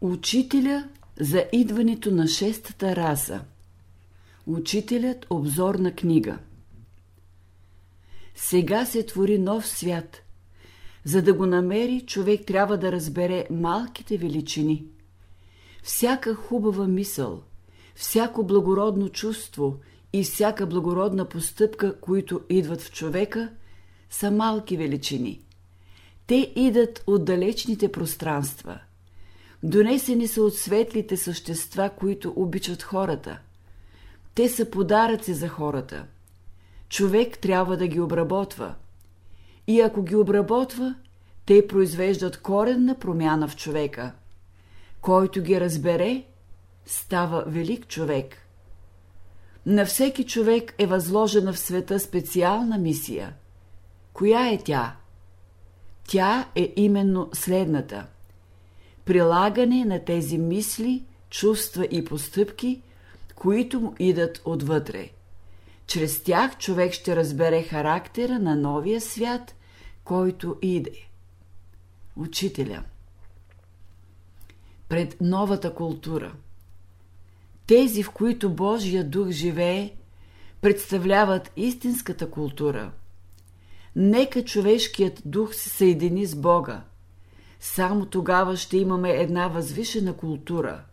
Учителя за идването на шестата раса Учителят обзорна книга Сега се твори нов свят. За да го намери, човек трябва да разбере малките величини. Всяка хубава мисъл, всяко благородно чувство и всяка благородна постъпка, които идват в човека, са малки величини. Те идат от далечните пространства – Донесени са от светлите същества, които обичат хората. Те са подаръци за хората. Човек трябва да ги обработва. И ако ги обработва, те произвеждат коренна промяна в човека. Който ги разбере, става велик човек. На всеки човек е възложена в света специална мисия. Коя е тя? Тя е именно следната – прилагане на тези мисли, чувства и постъпки, които му идат отвътре. Чрез тях човек ще разбере характера на новия свят, който иде. Учителя Пред новата култура Тези, в които Божия дух живее, представляват истинската култура. Нека човешкият дух се съедини с Бога – само тогава ще имаме една възвишена култура.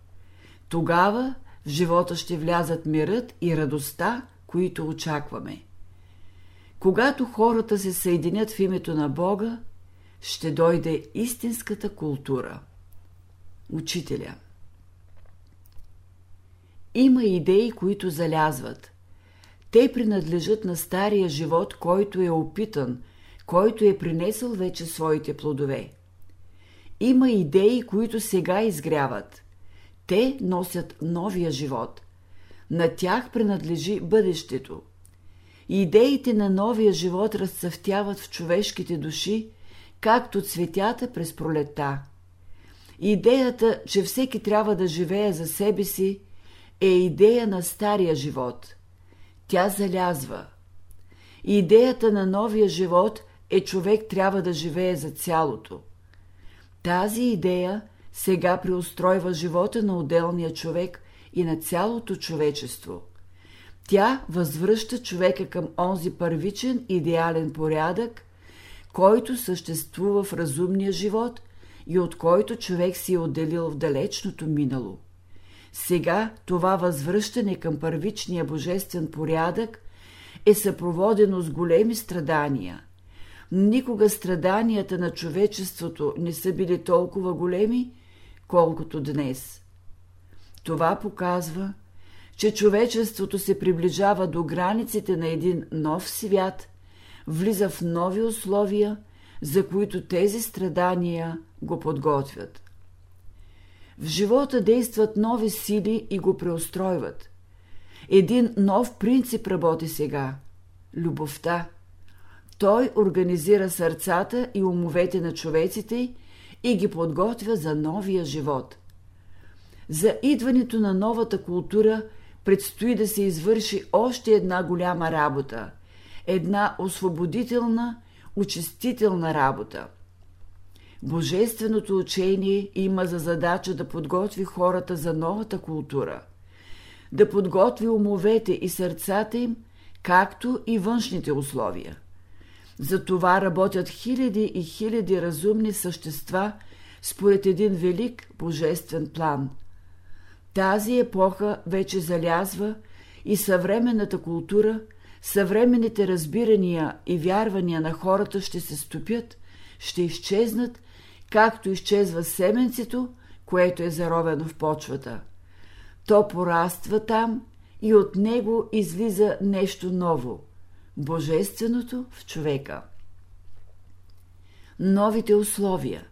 Тогава в живота ще влязат мирът и радостта, които очакваме. Когато хората се съединят в името на Бога, ще дойде истинската култура. Учителя Има идеи, които залязват. Те принадлежат на стария живот, който е опитан, който е принесъл вече своите плодове – има идеи, които сега изгряват. Те носят новия живот. На тях принадлежи бъдещето. Идеите на новия живот разцъфтяват в човешките души, както цветята през пролета. Идеята, че всеки трябва да живее за себе си, е идея на стария живот. Тя залязва. Идеята на новия живот е човек трябва да живее за цялото. Тази идея сега преустройва живота на отделния човек и на цялото човечество. Тя възвръща човека към онзи първичен идеален порядък, който съществува в разумния живот и от който човек си е отделил в далечното минало. Сега това възвръщане към първичния божествен порядък е съпроводено с големи страдания – Никога страданията на човечеството не са били толкова големи, колкото днес. Това показва, че човечеството се приближава до границите на един нов свят, влиза в нови условия, за които тези страдания го подготвят. В живота действат нови сили и го преустройват. Един нов принцип работи сега – любовта – той организира сърцата и умовете на човеците и ги подготвя за новия живот. За идването на новата култура предстои да се извърши още една голяма работа – една освободителна, очистителна работа. Божественото учение има за задача да подготви хората за новата култура, да подготви умовете и сърцата им, както и външните условия. За това работят хиляди и хиляди разумни същества според един велик божествен план. Тази епоха вече залязва и съвременната култура, съвременните разбирания и вярвания на хората ще се стопят, ще изчезнат, както изчезва семенцето, което е заровено в почвата. То пораства там и от него излиза нещо ново – Божественото в човека. Новите условия.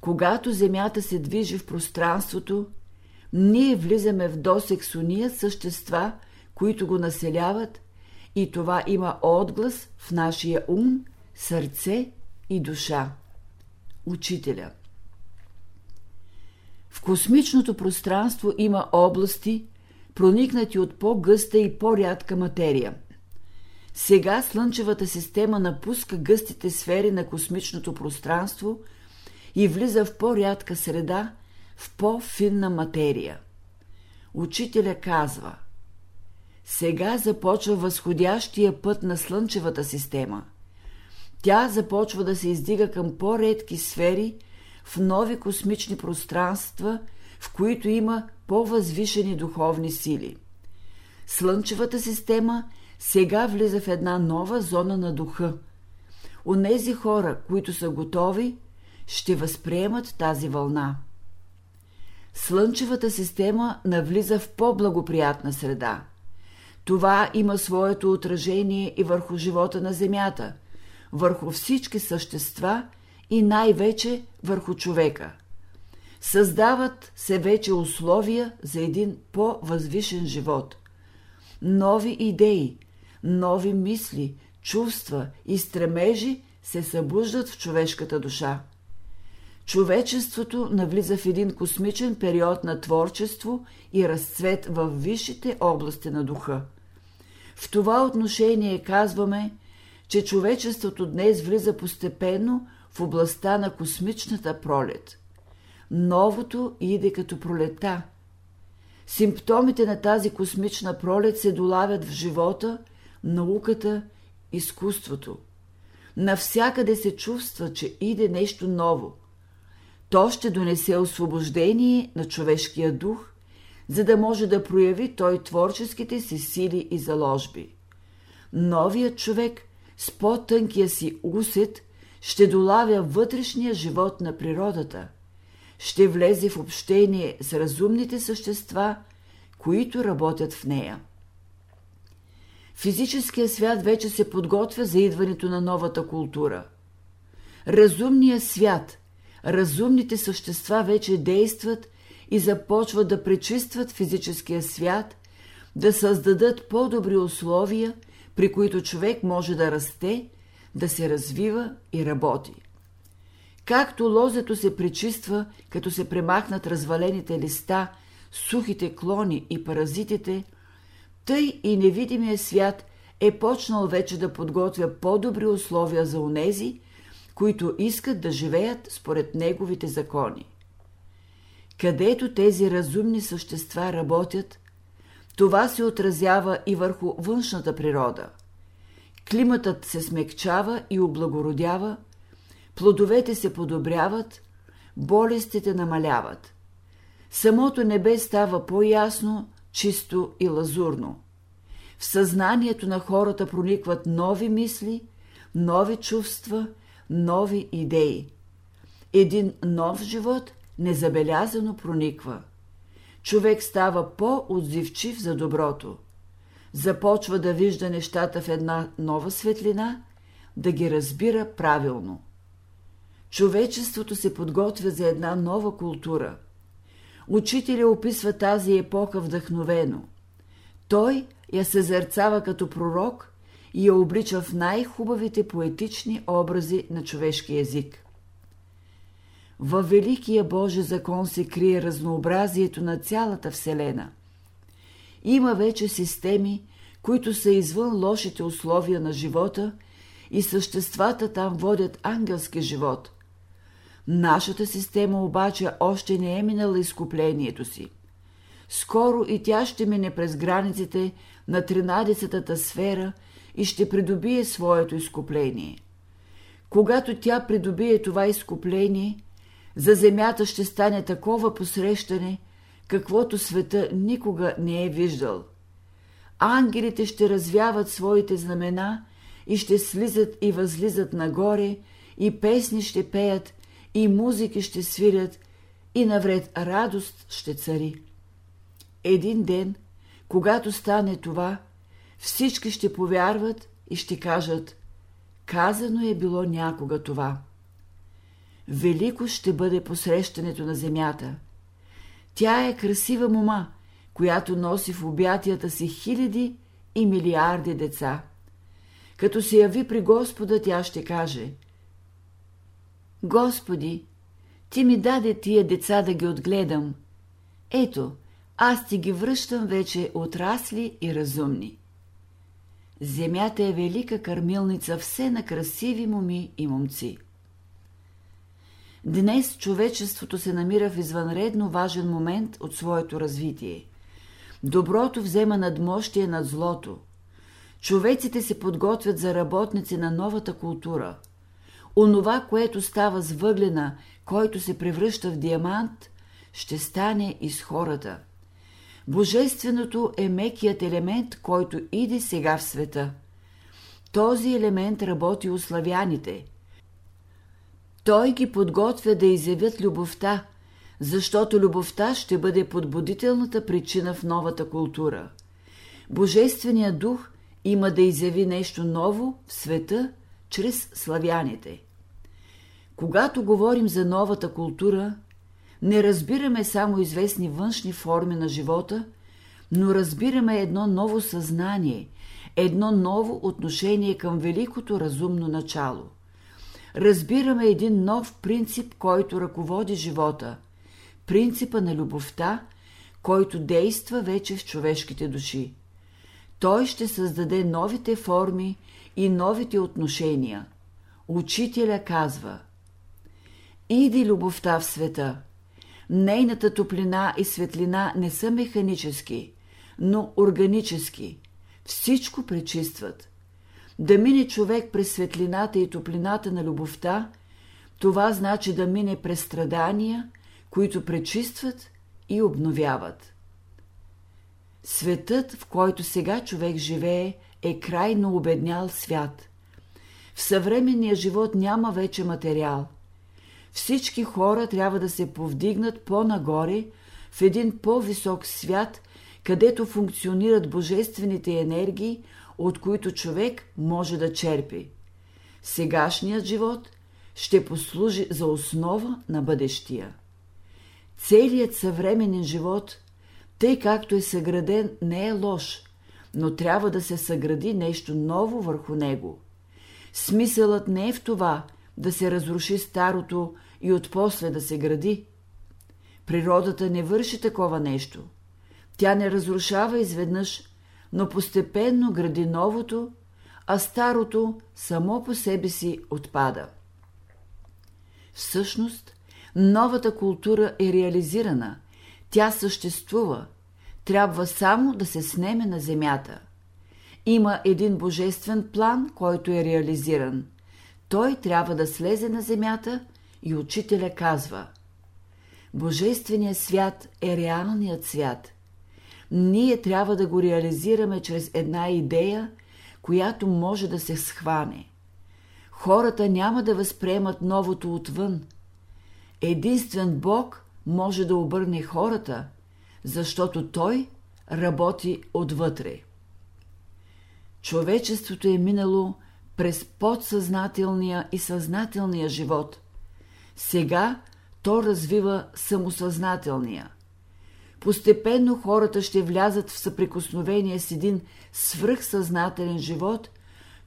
Когато Земята се движи в пространството, ние влизаме в досек с уния същества, които го населяват, и това има отглас в нашия ум, сърце и душа. Учителя. В космичното пространство има области, проникнати от по-гъста и по-рядка материя – сега Слънчевата система напуска гъстите сфери на космичното пространство и влиза в по-рядка среда, в по-финна материя. Учителя казва Сега започва възходящия път на Слънчевата система. Тя започва да се издига към по-редки сфери в нови космични пространства, в които има по-възвишени духовни сили. Слънчевата система сега влиза в една нова зона на духа. Онези хора, които са готови, ще възприемат тази вълна. Слънчевата система навлиза в по-благоприятна среда. Това има своето отражение и върху живота на Земята, върху всички същества и най-вече върху човека. Създават се вече условия за един по-възвишен живот. Нови идеи, нови мисли, чувства и стремежи се събуждат в човешката душа. Човечеството навлиза в един космичен период на творчество и разцвет в висшите области на духа. В това отношение казваме, че човечеството днес влиза постепенно в областта на космичната пролет. Новото иде като пролета. Симптомите на тази космична пролет се долавят в живота, науката, изкуството. Навсякъде се чувства, че иде нещо ново. То ще донесе освобождение на човешкия дух, за да може да прояви той творческите си сили и заложби. Новият човек с по-тънкия си усет ще долавя вътрешния живот на природата, ще влезе в общение с разумните същества, които работят в нея. Физическия свят вече се подготвя за идването на новата култура. Разумният свят, разумните същества вече действат и започват да пречистват физическия свят, да създадат по-добри условия, при които човек може да расте, да се развива и работи. Както лозето се пречиства, като се премахнат развалените листа, сухите клони и паразитите – тъй и невидимия свят е почнал вече да подготвя по-добри условия за онези, които искат да живеят според неговите закони. Където тези разумни същества работят, това се отразява и върху външната природа. Климатът се смекчава и облагородява, плодовете се подобряват, болестите намаляват. Самото небе става по-ясно, чисто и лазурно. В съзнанието на хората проникват нови мисли, нови чувства, нови идеи. Един нов живот незабелязано прониква. Човек става по-отзивчив за доброто. Започва да вижда нещата в една нова светлина, да ги разбира правилно. Човечеството се подготвя за една нова култура – Учителя описва тази епоха вдъхновено. Той я съзерцава като пророк и я облича в най-хубавите поетични образи на човешки език. Във Великия Божи закон се крие разнообразието на цялата Вселена. Има вече системи, които са извън лошите условия на живота и съществата там водят ангелски живот – Нашата система обаче още не е минала изкуплението си. Скоро и тя ще мине през границите на 13-та сфера и ще придобие своето изкупление. Когато тя придобие това изкупление, за земята ще стане такова посрещане, каквото света никога не е виждал. Ангелите ще развяват своите знамена и ще слизат и възлизат нагоре, и песни ще пеят, и музики ще свирят, и навред радост ще цари. Един ден, когато стане това, всички ще повярват и ще кажат Казано е било някога това. Велико ще бъде посрещането на земята. Тя е красива мома, която носи в обятията си хиляди и милиарди деца. Като се яви при Господа, тя ще каже – Господи, ти ми даде тия деца да ги отгледам. Ето, аз ти ги връщам вече отрасли и разумни. Земята е велика кърмилница все на красиви моми и момци. Днес човечеството се намира в извънредно важен момент от своето развитие. Доброто взема надмощие над злото. Човеците се подготвят за работници на новата култура. Онова, което става с въглена, който се превръща в диамант, ще стане и с хората. Божественото е мекият елемент, който иде сега в света. Този елемент работи у славяните. Той ги подготвя да изявят любовта, защото любовта ще бъде подбудителната причина в новата култура. Божественият дух има да изяви нещо ново в света чрез славяните. Когато говорим за новата култура, не разбираме само известни външни форми на живота, но разбираме едно ново съзнание, едно ново отношение към великото разумно начало. Разбираме един нов принцип, който ръководи живота – принципа на любовта, който действа вече в човешките души. Той ще създаде новите форми и новите отношения. Учителя казва Иди любовта в света. Нейната топлина и светлина не са механически, но органически. Всичко пречистват. Да мине човек през светлината и топлината на любовта, това значи да мине през страдания, които пречистват и обновяват. Светът, в който сега човек живее, е крайно обеднял свят. В съвременния живот няма вече материал. Всички хора трябва да се повдигнат по-нагоре в един по-висок свят, където функционират божествените енергии, от които човек може да черпи. Сегашният живот ще послужи за основа на бъдещия. Целият съвременен живот, тъй както е съграден, не е лош, но трябва да се съгради нещо ново върху него. Смисълът не е в това да се разруши старото и отпосле да се гради. Природата не върши такова нещо – тя не разрушава изведнъж, но постепенно гради новото, а старото само по себе си отпада. Всъщност, новата култура е реализирана, тя съществува, трябва само да се снеме на земята. Има един божествен план, който е реализиран. Той трябва да слезе на земята и учителя казва Божественият свят е реалният свят – ние трябва да го реализираме чрез една идея, която може да се схване. Хората няма да възприемат новото отвън. Единствен Бог може да обърне хората, защото Той работи отвътре. Човечеството е минало през подсъзнателния и съзнателния живот. Сега то развива самосъзнателния – Постепенно хората ще влязат в съприкосновение с един свръхсъзнателен живот,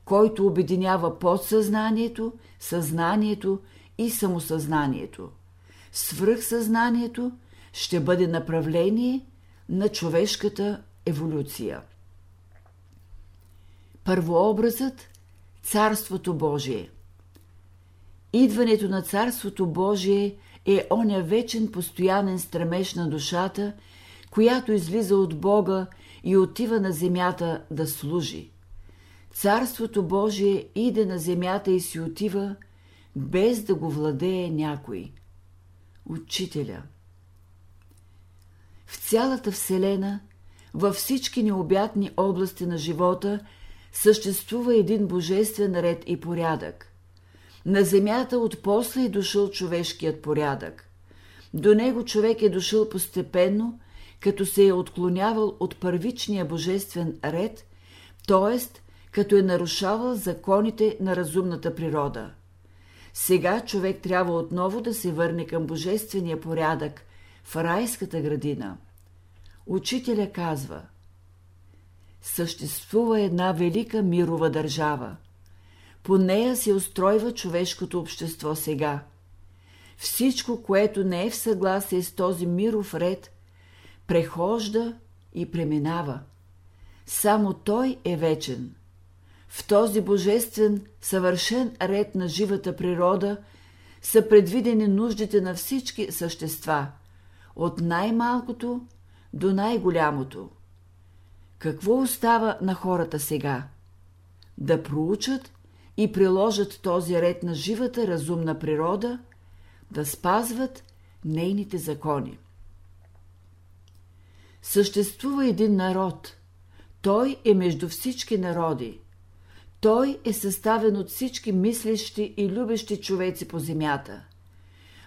който обединява подсъзнанието, съзнанието и самосъзнанието. Свръхсъзнанието ще бъде направление на човешката еволюция. Първообразът – Царството Божие. Идването на Царството Божие – е оня вечен постоянен стремеж на душата, която излиза от Бога и отива на земята да служи. Царството Божие иде на земята и си отива, без да го владее някой. Учителя В цялата Вселена, във всички необятни области на живота, съществува един божествен ред и порядък. На земята отпосле е дошъл човешкият порядък. До него човек е дошъл постепенно, като се е отклонявал от първичния божествен ред, т.е. като е нарушавал законите на разумната природа. Сега човек трябва отново да се върне към божествения порядък в райската градина. Учителя казва Съществува една велика мирова държава – по нея се устройва човешкото общество сега. Всичко, което не е в съгласие с този миров ред, прехожда и преминава. Само той е вечен. В този божествен, съвършен ред на живата природа са предвидени нуждите на всички същества, от най-малкото до най-голямото. Какво остава на хората сега? Да проучат и приложат този ред на живата разумна природа, да спазват нейните закони. Съществува един народ. Той е между всички народи. Той е съставен от всички мислещи и любещи човеци по земята.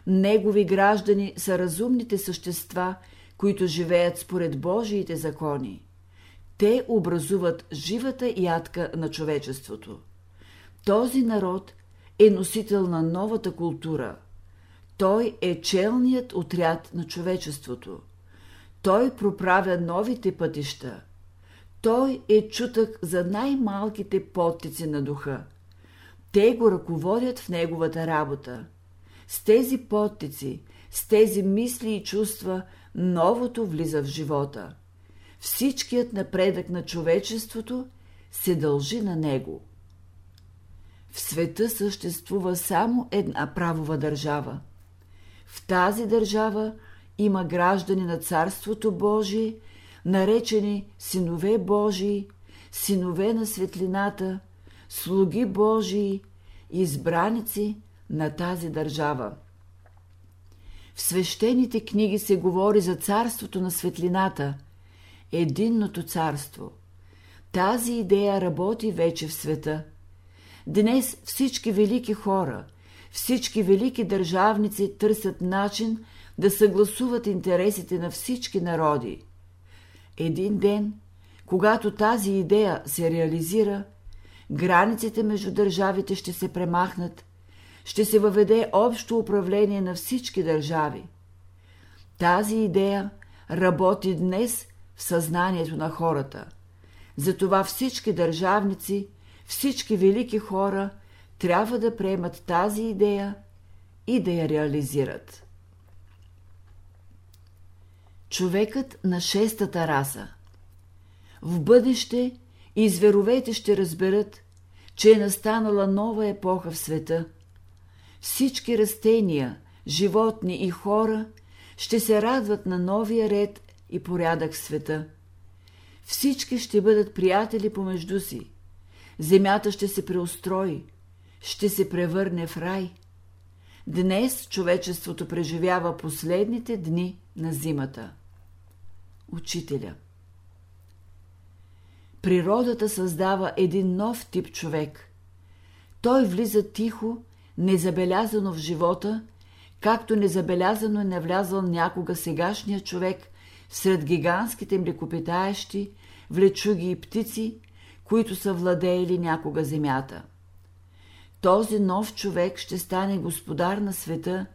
Негови граждани са разумните същества, които живеят според Божиите закони. Те образуват живата ядка на човечеството. Този народ е носител на новата култура. Той е челният отряд на човечеството. Той проправя новите пътища. Той е чутък за най-малките подтици на духа. Те го ръководят в неговата работа. С тези подтици, с тези мисли и чувства, новото влиза в живота. Всичкият напредък на човечеството се дължи на него. В света съществува само една правова държава. В тази държава има граждани на Царството Божие, наречени синове Божии, синове на светлината, слуги Божии, избраници на тази държава. В свещените книги се говори за царството на светлината, единното царство. Тази идея работи вече в света. Днес всички велики хора, всички велики държавници търсят начин да съгласуват интересите на всички народи. Един ден, когато тази идея се реализира, границите между държавите ще се премахнат, ще се въведе общо управление на всички държави. Тази идея работи днес в съзнанието на хората. Затова всички държавници, всички велики хора трябва да приемат тази идея и да я реализират. Човекът на шестата раса В бъдеще и зверовете ще разберат, че е настанала нова епоха в света. Всички растения, животни и хора ще се радват на новия ред и порядък в света. Всички ще бъдат приятели помежду си. Земята ще се преустрои, ще се превърне в рай. Днес човечеството преживява последните дни на зимата. Учителя Природата създава един нов тип човек. Той влиза тихо, незабелязано в живота, както незабелязано е навлязал някога сегашния човек сред гигантските млекопитаещи, влечуги и птици, които са владеели някога земята. Този нов човек ще стане господар на света,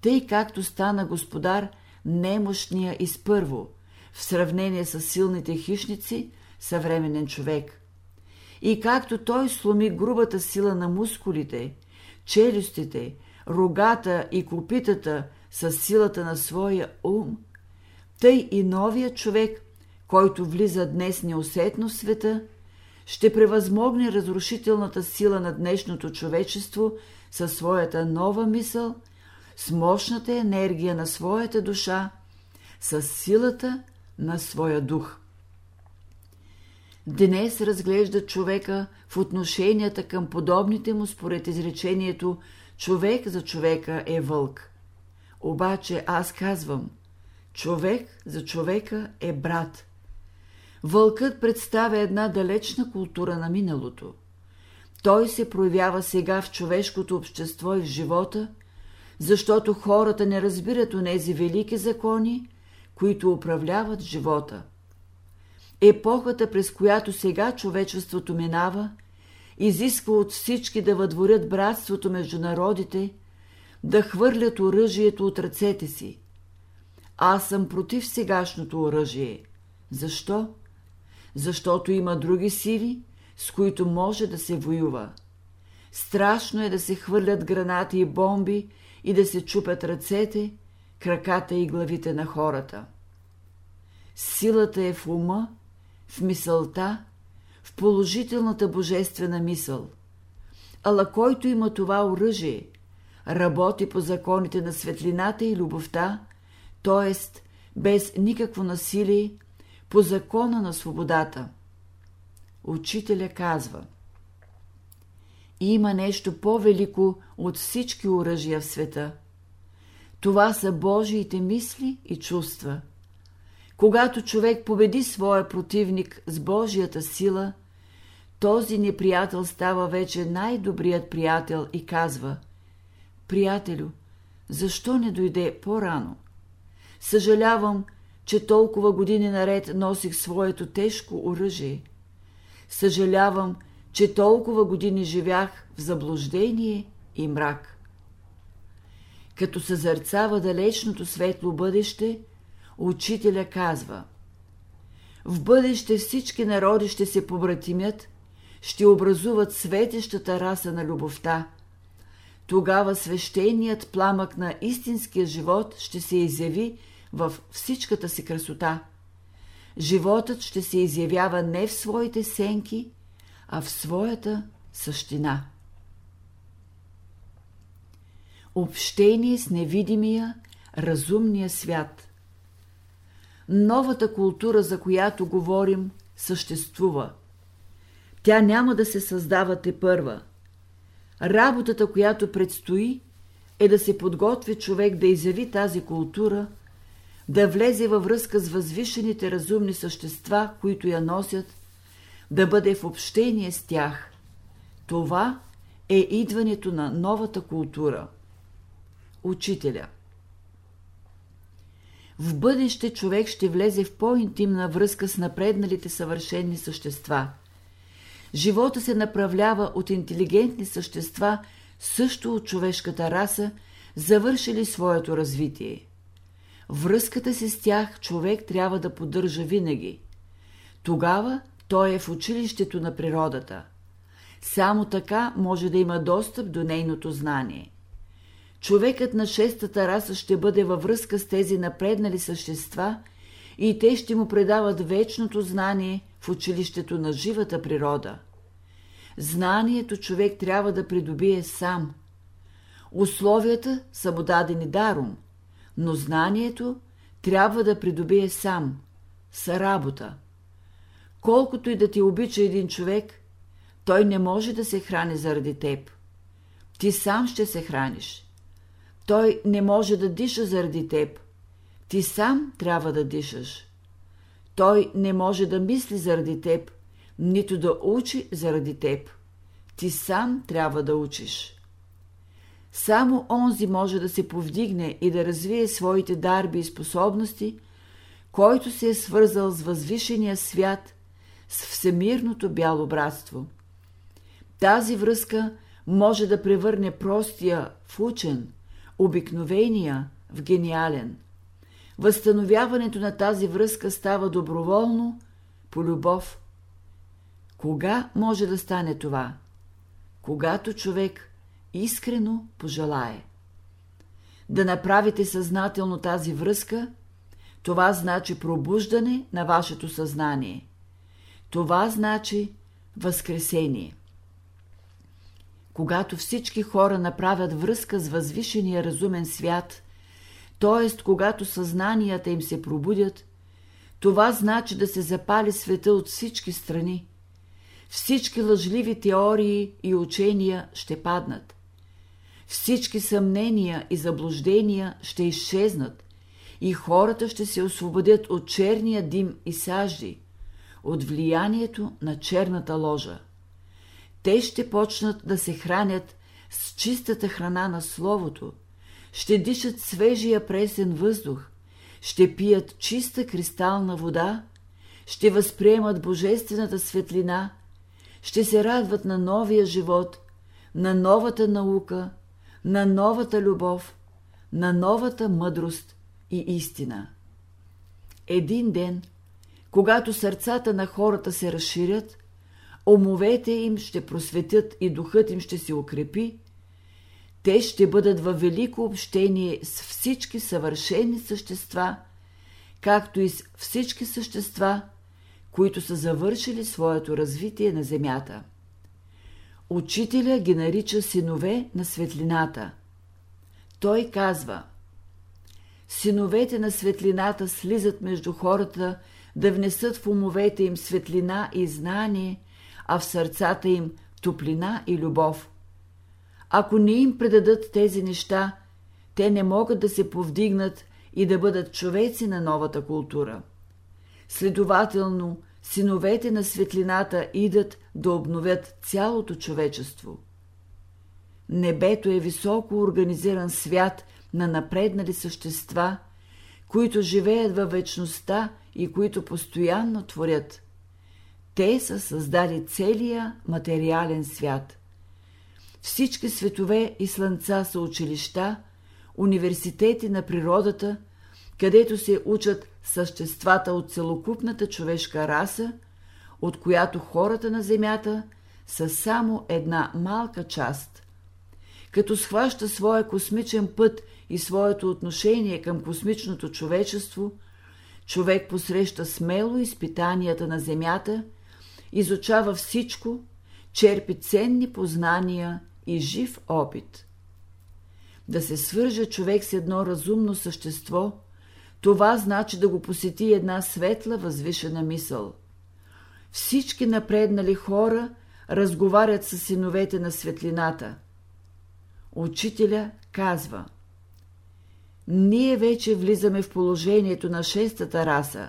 тъй както стана господар немощния изпърво, в сравнение с силните хищници, съвременен човек. И както той сломи грубата сила на мускулите, челюстите, рогата и копитата с силата на своя ум, тъй и новия човек, който влиза днес неусетно в света, ще превъзмогне разрушителната сила на днешното човечество със своята нова мисъл, с мощната енергия на своята душа, с силата на своя дух. Днес разглежда човека в отношенията към подобните му според изречението «човек за човека е вълк». Обаче аз казвам «човек за човека е брат». Вълкът представя една далечна култура на миналото. Той се проявява сега в човешкото общество и в живота, защото хората не разбират онези велики закони, които управляват живота. Епохата, през която сега човечеството минава, изисква от всички да въдворят братството между народите, да хвърлят оръжието от ръцете си. Аз съм против сегашното оръжие. Защо? Защото има други сили, с които може да се воюва. Страшно е да се хвърлят гранати и бомби и да се чупят ръцете, краката и главите на хората. Силата е в ума, в мисълта, в положителната божествена мисъл. Ала който има това оръжие, работи по законите на светлината и любовта, т.е. без никакво насилие, по закона на свободата. Учителя казва Има нещо по-велико от всички оръжия в света. Това са Божиите мисли и чувства. Когато човек победи своя противник с Божията сила, този неприятел става вече най-добрият приятел и казва Приятелю, защо не дойде по-рано? Съжалявам, че толкова години наред носих своето тежко оръжие. Съжалявам, че толкова години живях в заблуждение и мрак. Като съзърцава далечното светло бъдеще, учителя казва В бъдеще всички народи ще се побратимят, ще образуват светещата раса на любовта. Тогава свещеният пламък на истинския живот ще се изяви в всичката си красота. Животът ще се изявява не в своите сенки, а в своята същина. Общение с невидимия, разумния свят. Новата култура, за която говорим, съществува. Тя няма да се създава те първа. Работата, която предстои, е да се подготви човек да изяви тази култура – да влезе във връзка с възвишените разумни същества, които я носят, да бъде в общение с тях. Това е идването на новата култура. Учителя В бъдеще човек ще влезе в по-интимна връзка с напредналите съвършенни същества. Живота се направлява от интелигентни същества, също от човешката раса, завършили своето развитие. Връзката си с тях човек трябва да поддържа винаги. Тогава той е в училището на природата. Само така може да има достъп до нейното знание. Човекът на шестата раса ще бъде във връзка с тези напреднали същества и те ще му предават вечното знание в училището на живата природа. Знанието човек трябва да придобие сам. Условията са му дадени даром – но знанието трябва да придобие сам, с работа. Колкото и да ти обича един човек, той не може да се храни заради теб. Ти сам ще се храниш. Той не може да диша заради теб. Ти сам трябва да дишаш. Той не може да мисли заради теб, нито да учи заради теб. Ти сам трябва да учиш. Само онзи може да се повдигне и да развие своите дарби и способности, който се е свързал с възвишения свят, с всемирното бяло братство. Тази връзка може да превърне простия в учен, обикновения в гениален. Възстановяването на тази връзка става доброволно, по любов. Кога може да стане това? Когато човек искрено пожелае. Да направите съзнателно тази връзка, това значи пробуждане на вашето съзнание. Това значи възкресение. Когато всички хора направят връзка с възвишения разумен свят, т.е. когато съзнанията им се пробудят, това значи да се запали света от всички страни. Всички лъжливи теории и учения ще паднат. Всички съмнения и заблуждения ще изчезнат и хората ще се освободят от черния дим и сажди, от влиянието на черната ложа. Те ще почнат да се хранят с чистата храна на Словото, ще дишат свежия пресен въздух, ще пият чиста кристална вода, ще възприемат божествената светлина, ще се радват на новия живот, на новата наука – на новата любов, на новата мъдрост и истина. Един ден, когато сърцата на хората се разширят, умовете им ще просветят и духът им ще се укрепи, те ще бъдат във велико общение с всички съвършени същества, както и с всички същества, които са завършили своето развитие на Земята. Учителя ги нарича синове на светлината. Той казва Синовете на светлината слизат между хората да внесат в умовете им светлина и знание, а в сърцата им топлина и любов. Ако не им предадат тези неща, те не могат да се повдигнат и да бъдат човеци на новата култура. Следователно, синовете на светлината идат да обновят цялото човечество. Небето е високо организиран свят на напреднали същества, които живеят във вечността и които постоянно творят. Те са създали целия материален свят. Всички светове и слънца са училища, университети на природата, където се учат съществата от целокупната човешка раса, от която хората на Земята са само една малка част. Като схваща своя космичен път и своето отношение към космичното човечество, човек посреща смело изпитанията на Земята, изучава всичко, черпи ценни познания и жив опит. Да се свърже човек с едно разумно същество, това значи да го посети една светла, възвишена мисъл. Всички напреднали хора разговарят с синовете на светлината. Учителя казва Ние вече влизаме в положението на шестата раса,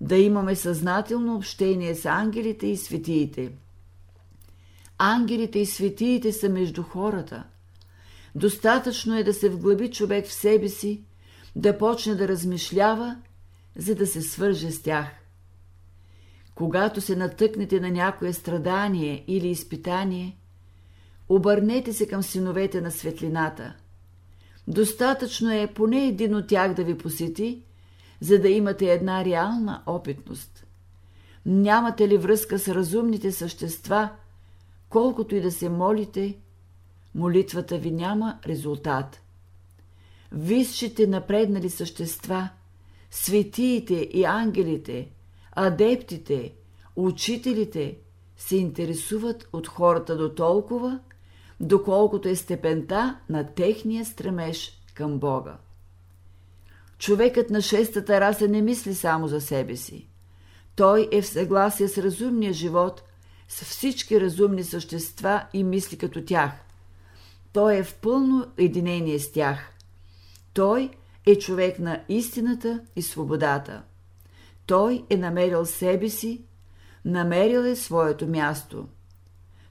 да имаме съзнателно общение с ангелите и светиите – Ангелите и светиите са между хората. Достатъчно е да се вглъби човек в себе си, да почне да размишлява, за да се свърже с тях. Когато се натъкнете на някое страдание или изпитание, обърнете се към синовете на светлината. Достатъчно е поне един от тях да ви посети, за да имате една реална опитност. Нямате ли връзка с разумните същества – колкото и да се молите, молитвата ви няма резултат. Висшите напреднали същества, светиите и ангелите, адептите, учителите се интересуват от хората до толкова, доколкото е степента на техния стремеж към Бога. Човекът на шестата раса не мисли само за себе си. Той е в съгласие с разумния живот с всички разумни същества и мисли като тях. Той е в пълно единение с тях. Той е човек на истината и свободата. Той е намерил себе си, намерил е своето място.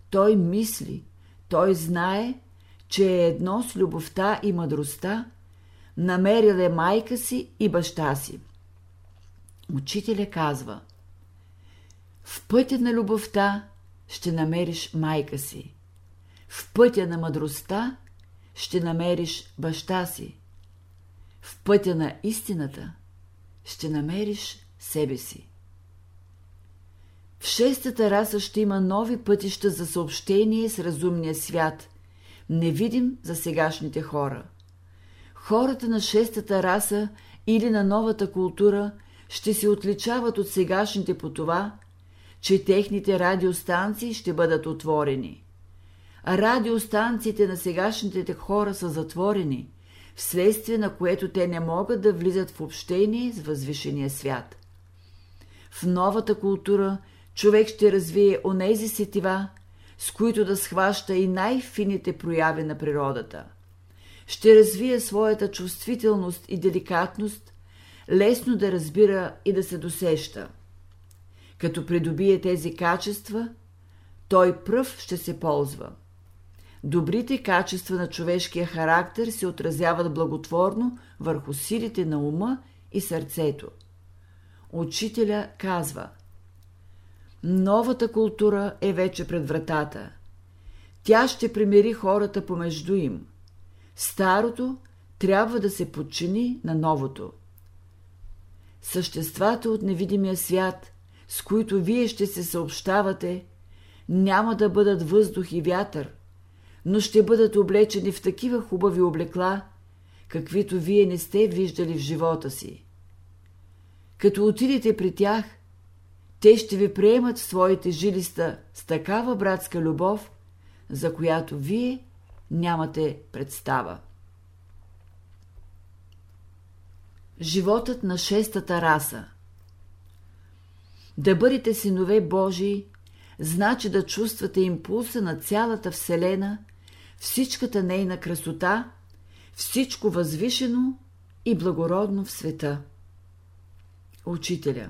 Той мисли, той знае, че е едно с любовта и мъдростта, намерил е майка си и баща си. Учителя казва – в пътя на любовта ще намериш майка си. В пътя на мъдростта ще намериш баща си. В пътя на истината ще намериш себе си. В шестата раса ще има нови пътища за съобщение с разумния свят, невидим за сегашните хора. Хората на шестата раса или на новата култура ще се отличават от сегашните по това, че техните радиостанции ще бъдат отворени. Радиостанциите на сегашните хора са затворени, вследствие на което те не могат да влизат в общение с възвишения свят. В новата култура човек ще развие онези сетива, с които да схваща и най-фините прояви на природата. Ще развие своята чувствителност и деликатност, лесно да разбира и да се досеща – като придобие тези качества, той пръв ще се ползва. Добрите качества на човешкия характер се отразяват благотворно върху силите на ума и сърцето. Учителя казва Новата култура е вече пред вратата. Тя ще примери хората помежду им. Старото трябва да се подчини на новото. Съществата от невидимия свят – с които вие ще се съобщавате, няма да бъдат въздух и вятър, но ще бъдат облечени в такива хубави облекла, каквито вие не сте виждали в живота си. Като отидете при тях, те ще ви приемат в своите жилиста с такава братска любов, за която вие нямате представа. Животът на шестата раса Да бъдете синове Божии, значи да чувствате импулса на цялата Вселена, всичката нейна красота, всичко възвишено и благородно в света. Учителя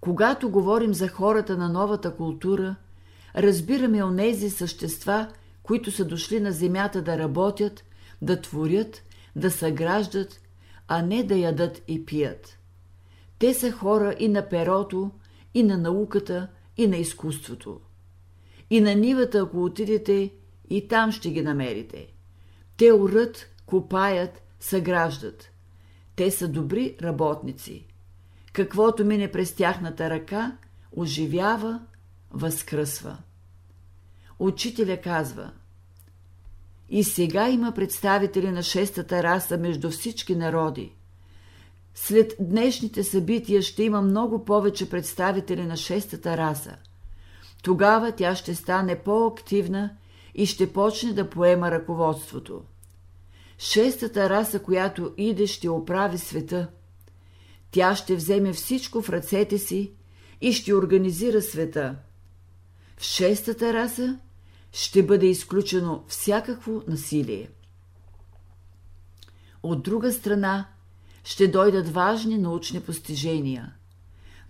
Когато говорим за хората на новата култура, разбираме онези същества, които са дошли на земята да работят, да творят, да съграждат, а не да ядат и пият. Те са хора и на перото, и на науката, и на изкуството. И на нивата, ако отидете, и там ще ги намерите. Те урат, копаят, съграждат. Те са добри работници. Каквото мине през тяхната ръка, оживява, възкръсва. Учителя казва И сега има представители на шестата раса между всички народи. След днешните събития ще има много повече представители на шестата раса. Тогава тя ще стане по-активна и ще почне да поема ръководството. Шестата раса, която иде, ще оправи света. Тя ще вземе всичко в ръцете си и ще организира света. В шестата раса ще бъде изключено всякакво насилие. От друга страна, ще дойдат важни научни постижения.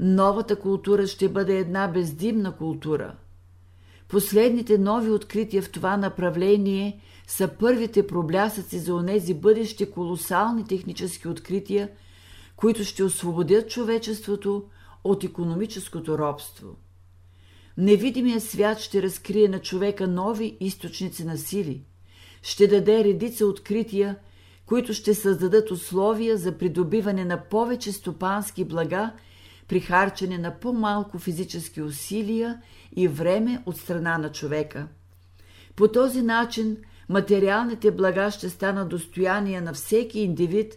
Новата култура ще бъде една бездимна култура. Последните нови открития в това направление са първите проблясъци за онези бъдещи колосални технически открития, които ще освободят човечеството от економическото робство. Невидимият свят ще разкрие на човека нови източници на сили, ще даде редица открития, които ще създадат условия за придобиване на повече стопански блага при харчене на по-малко физически усилия и време от страна на човека. По този начин материалните блага ще станат достояние на всеки индивид,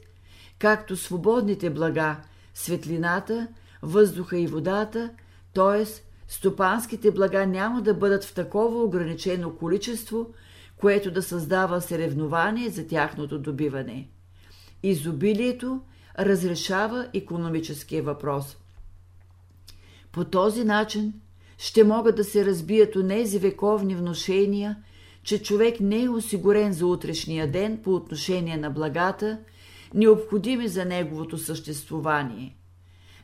както свободните блага, светлината, въздуха и водата, т.е. стопанските блага няма да бъдат в такова ограничено количество, което да създава съревнование за тяхното добиване. Изобилието разрешава економическия въпрос. По този начин ще могат да се разбият онези вековни вношения, че човек не е осигурен за утрешния ден по отношение на благата, необходими за неговото съществуване.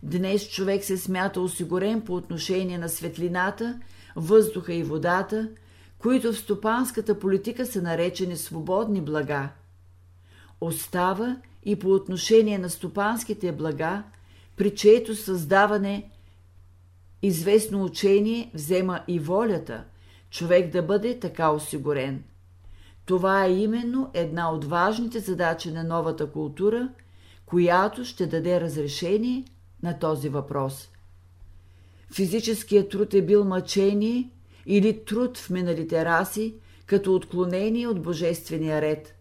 Днес човек се смята осигурен по отношение на светлината, въздуха и водата – които в стопанската политика са наречени свободни блага. Остава и по отношение на стопанските блага, при чието създаване известно учение взема и волята, човек да бъде така осигурен. Това е именно една от важните задачи на новата култура, която ще даде разрешение на този въпрос. Физическият труд е бил мъчение или труд в миналите раси, като отклонение от божествения ред.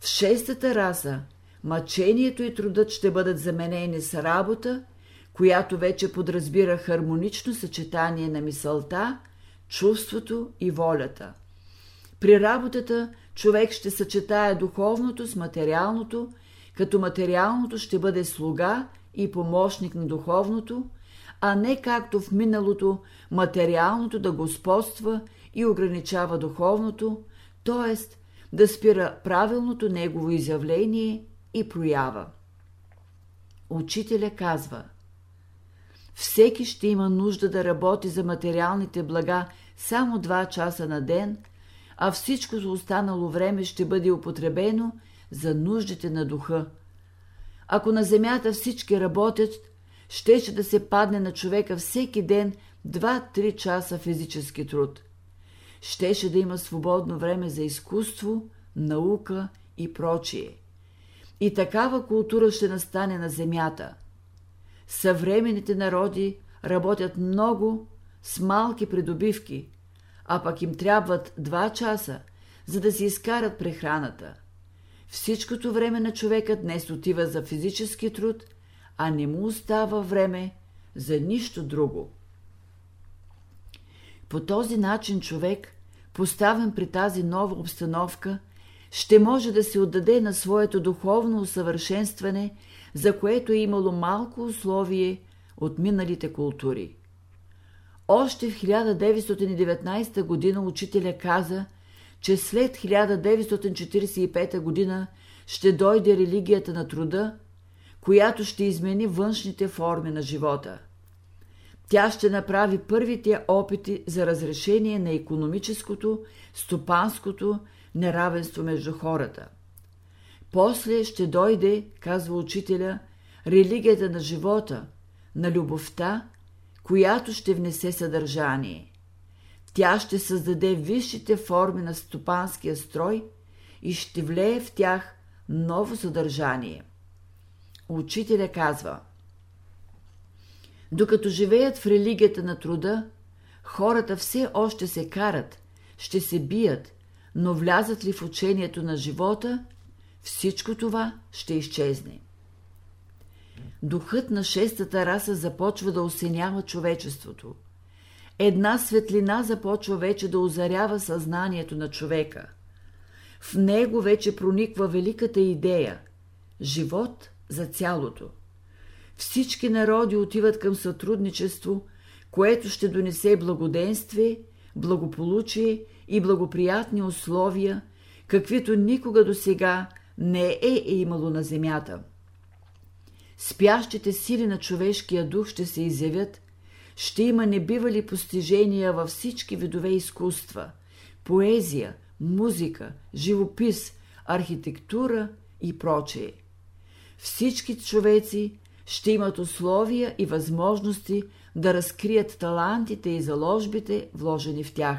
В шестата раса мъчението и трудът ще бъдат заменени с работа, която вече подразбира хармонично съчетание на мисълта, чувството и волята. При работата човек ще съчетае духовното с материалното, като материалното ще бъде слуга и помощник на духовното, а не както в миналото материалното да господства и ограничава духовното, т.е. да спира правилното негово изявление и проява. Учителя казва Всеки ще има нужда да работи за материалните блага само два часа на ден, а всичкото останало време ще бъде употребено за нуждите на духа. Ако на земята всички работят, щеше да се падне на човека всеки ден 2-3 часа физически труд. Щеше да има свободно време за изкуство, наука и прочие. И такава култура ще настане на земята. Съвременните народи работят много с малки придобивки, а пък им трябват два часа, за да си изкарат прехраната. Всичкото време на човека днес отива за физически труд а не му остава време за нищо друго. По този начин човек, поставен при тази нова обстановка, ще може да се отдаде на своето духовно усъвършенстване, за което е имало малко условие от миналите култури. Още в 1919 година учителя каза, че след 1945 година ще дойде религията на труда, която ще измени външните форми на живота. Тя ще направи първите опити за разрешение на економическото, стопанското неравенство между хората. После ще дойде, казва учителя, религията на живота, на любовта, която ще внесе съдържание. Тя ще създаде висшите форми на стопанския строй и ще влее в тях ново съдържание. Учителя казва Докато живеят в религията на труда, хората все още се карат, ще се бият, но влязат ли в учението на живота, всичко това ще изчезне. Духът на шестата раса започва да осенява човечеството. Една светлина започва вече да озарява съзнанието на човека. В него вече прониква великата идея – живот за цялото. Всички народи отиват към сътрудничество, което ще донесе благоденствие, благополучие и благоприятни условия, каквито никога до сега не е, имало на земята. Спящите сили на човешкия дух ще се изявят, ще има небивали постижения във всички видове изкуства – поезия, музика, живопис, архитектура и прочее. Всички човеци ще имат условия и възможности да разкрият талантите и заложбите, вложени в тях.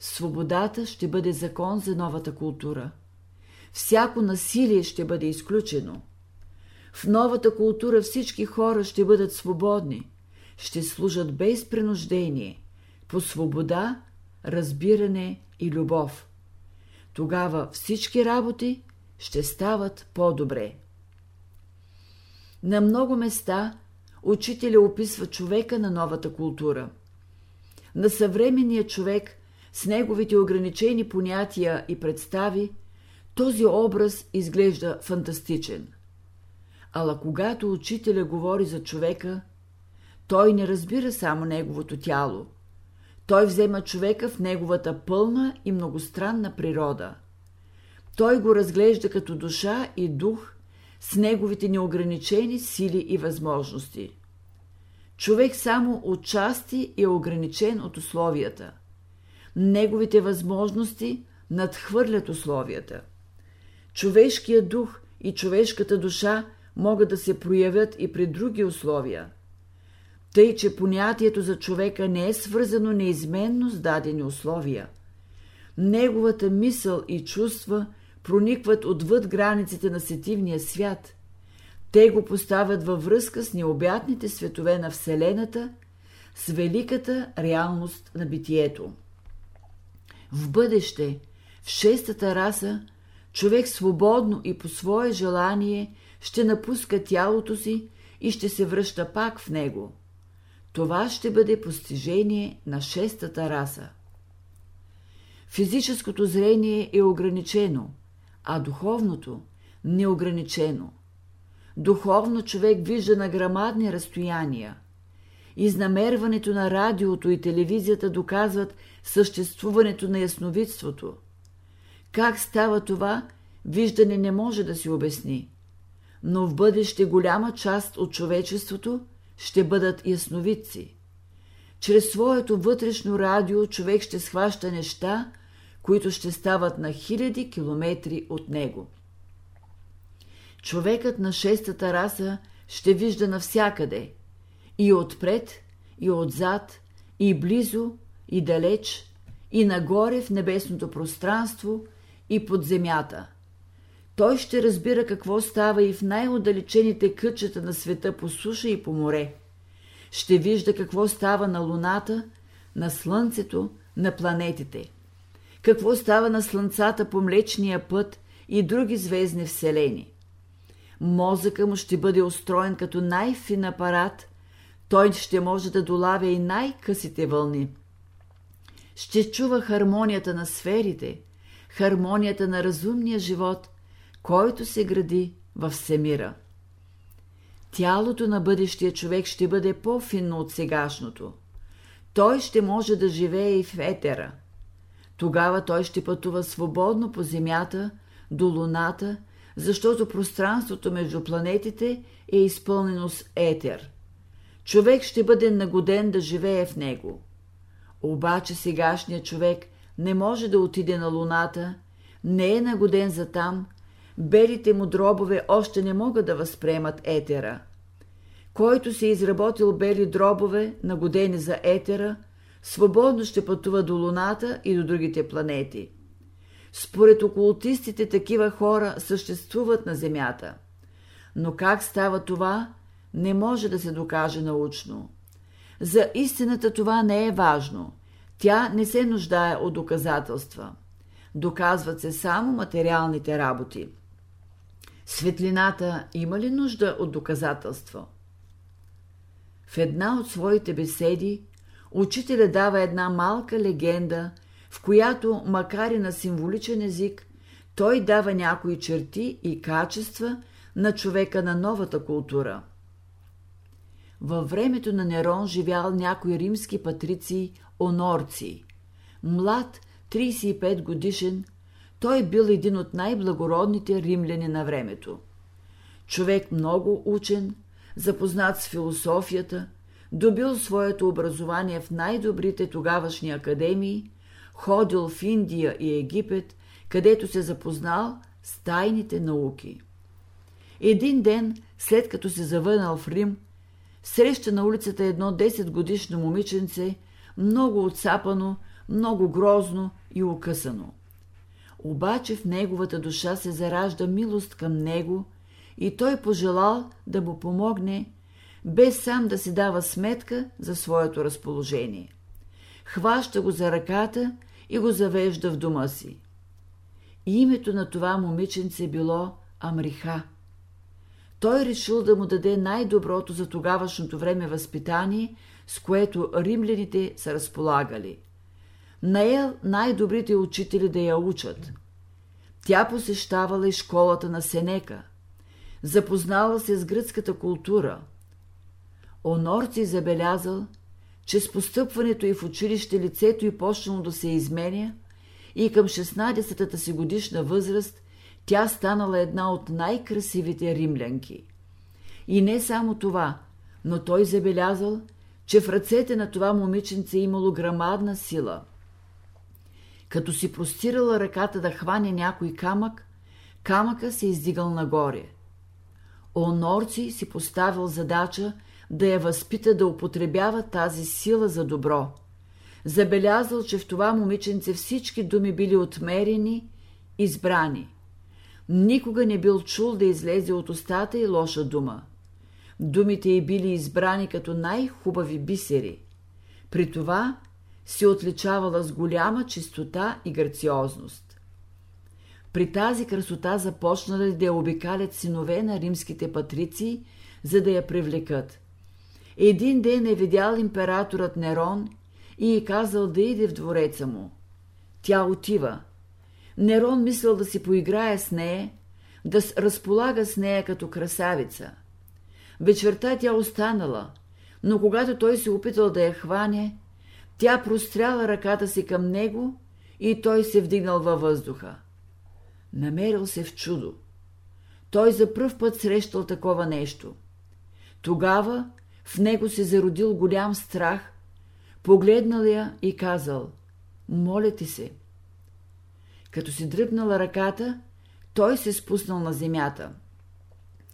Свободата ще бъде закон за новата култура. Всяко насилие ще бъде изключено. В новата култура всички хора ще бъдат свободни, ще служат без принуждение, по свобода, разбиране и любов. Тогава всички работи ще стават по-добре. На много места учителя описва човека на новата култура. На съвременния човек с неговите ограничени понятия и представи, този образ изглежда фантастичен. Ала когато учителя говори за човека, той не разбира само неговото тяло. Той взема човека в неговата пълна и многостранна природа. Той го разглежда като душа и дух с неговите неограничени сили и възможности. Човек само отчасти е ограничен от условията. Неговите възможности надхвърлят условията. Човешкият дух и човешката душа могат да се проявят и при други условия. Тъй, че понятието за човека не е свързано неизменно с дадени условия. Неговата мисъл и чувства проникват отвъд границите на сетивния свят. Те го поставят във връзка с необятните светове на Вселената, с великата реалност на битието. В бъдеще, в шестата раса, човек свободно и по свое желание ще напуска тялото си и ще се връща пак в него. Това ще бъде постижение на шестата раса. Физическото зрение е ограничено, а духовното – неограничено. Духовно човек вижда на грамадни разстояния. Изнамерването на радиото и телевизията доказват съществуването на ясновидството. Как става това, виждане не може да си обясни. Но в бъдеще голяма част от човечеството ще бъдат ясновидци. Чрез своето вътрешно радио човек ще схваща неща, които ще стават на хиляди километри от него. Човекът на шестата раса ще вижда навсякъде, и отпред, и отзад, и близо, и далеч, и нагоре в небесното пространство, и под земята. Той ще разбира какво става и в най-отдалечените кътчета на света по суша и по море. Ще вижда какво става на Луната, на Слънцето, на планетите. Какво става на Слънцата по Млечния път и други звездни вселени. Мозъка му ще бъде устроен като най-фин апарат, той ще може да долавя и най-късите вълни. Ще чува хармонията на сферите – хармонията на разумния живот, който се гради в всемира. Тялото на бъдещия човек ще бъде по-финно от сегашното. Той ще може да живее и в етера. Тогава той ще пътува свободно по Земята, до Луната, защото пространството между планетите е изпълнено с етер. Човек ще бъде нагоден да живее в него. Обаче сегашният човек не може да отиде на Луната, не е нагоден за там, белите му дробове още не могат да възприемат етера. Който си е изработил бели дробове, нагодени за етера, свободно ще пътува до Луната и до другите планети. Според окултистите такива хора съществуват на Земята. Но как става това, не може да се докаже научно. За истината това не е важно. Тя не се нуждае от доказателства. Доказват се само материалните работи. Светлината има ли нужда от доказателство? В една от своите беседи учителя дава една малка легенда, в която, макар и на символичен език, той дава някои черти и качества на човека на новата култура. Във времето на Нерон живял някой римски патрици онорци. Млад, 35 годишен, той бил един от най-благородните римляни на времето. Човек много учен, запознат с философията, добил своето образование в най-добрите тогавашни академии, ходил в Индия и Египет, където се запознал с тайните науки. Един ден, след като се завърнал в Рим, среща на улицата едно 10 годишно момиченце, много отсапано, много грозно и укъсано. Обаче в неговата душа се заражда милост към него и той пожелал да му помогне, без сам да си дава сметка за своето разположение. Хваща го за ръката и го завежда в дома си. Името на това момиченце било Амриха. Той решил да му даде най-доброто за тогавашното време възпитание, с което римляните са разполагали. Наел най-добрите учители да я учат. Тя посещавала и школата на Сенека. Запознала се с гръцката култура. Онорци забелязал, че с постъпването и в училище лицето й почнало да се изменя и към 16-та си годишна възраст тя станала една от най-красивите римлянки. И не само това, но той забелязал, че в ръцете на това момиченце имало грамадна сила. Като си простирала ръката да хване някой камък, камъка се издигал нагоре. Онорци си поставил задача да я възпита да употребява тази сила за добро. Забелязал, че в това момиченце всички думи били отмерени, избрани. Никога не бил чул да излезе от устата и лоша дума. Думите й били избрани като най-хубави бисери. При това се отличавала с голяма чистота и грациозност. При тази красота започнали да я обикалят синове на римските патрици, за да я привлекат. Един ден е видял императорът Нерон и е казал да иде в двореца му. Тя отива. Нерон мислил да си поиграе с нея, да разполага с нея като красавица. Вечерта тя останала, но когато той се опитал да я хване, тя простряла ръката си към него и той се вдигнал във въздуха. Намерил се в чудо. Той за пръв път срещал такова нещо. Тогава в него се зародил голям страх, погледнал я и казал «Моля ти се». Като си дръпнала ръката, той се спуснал на земята.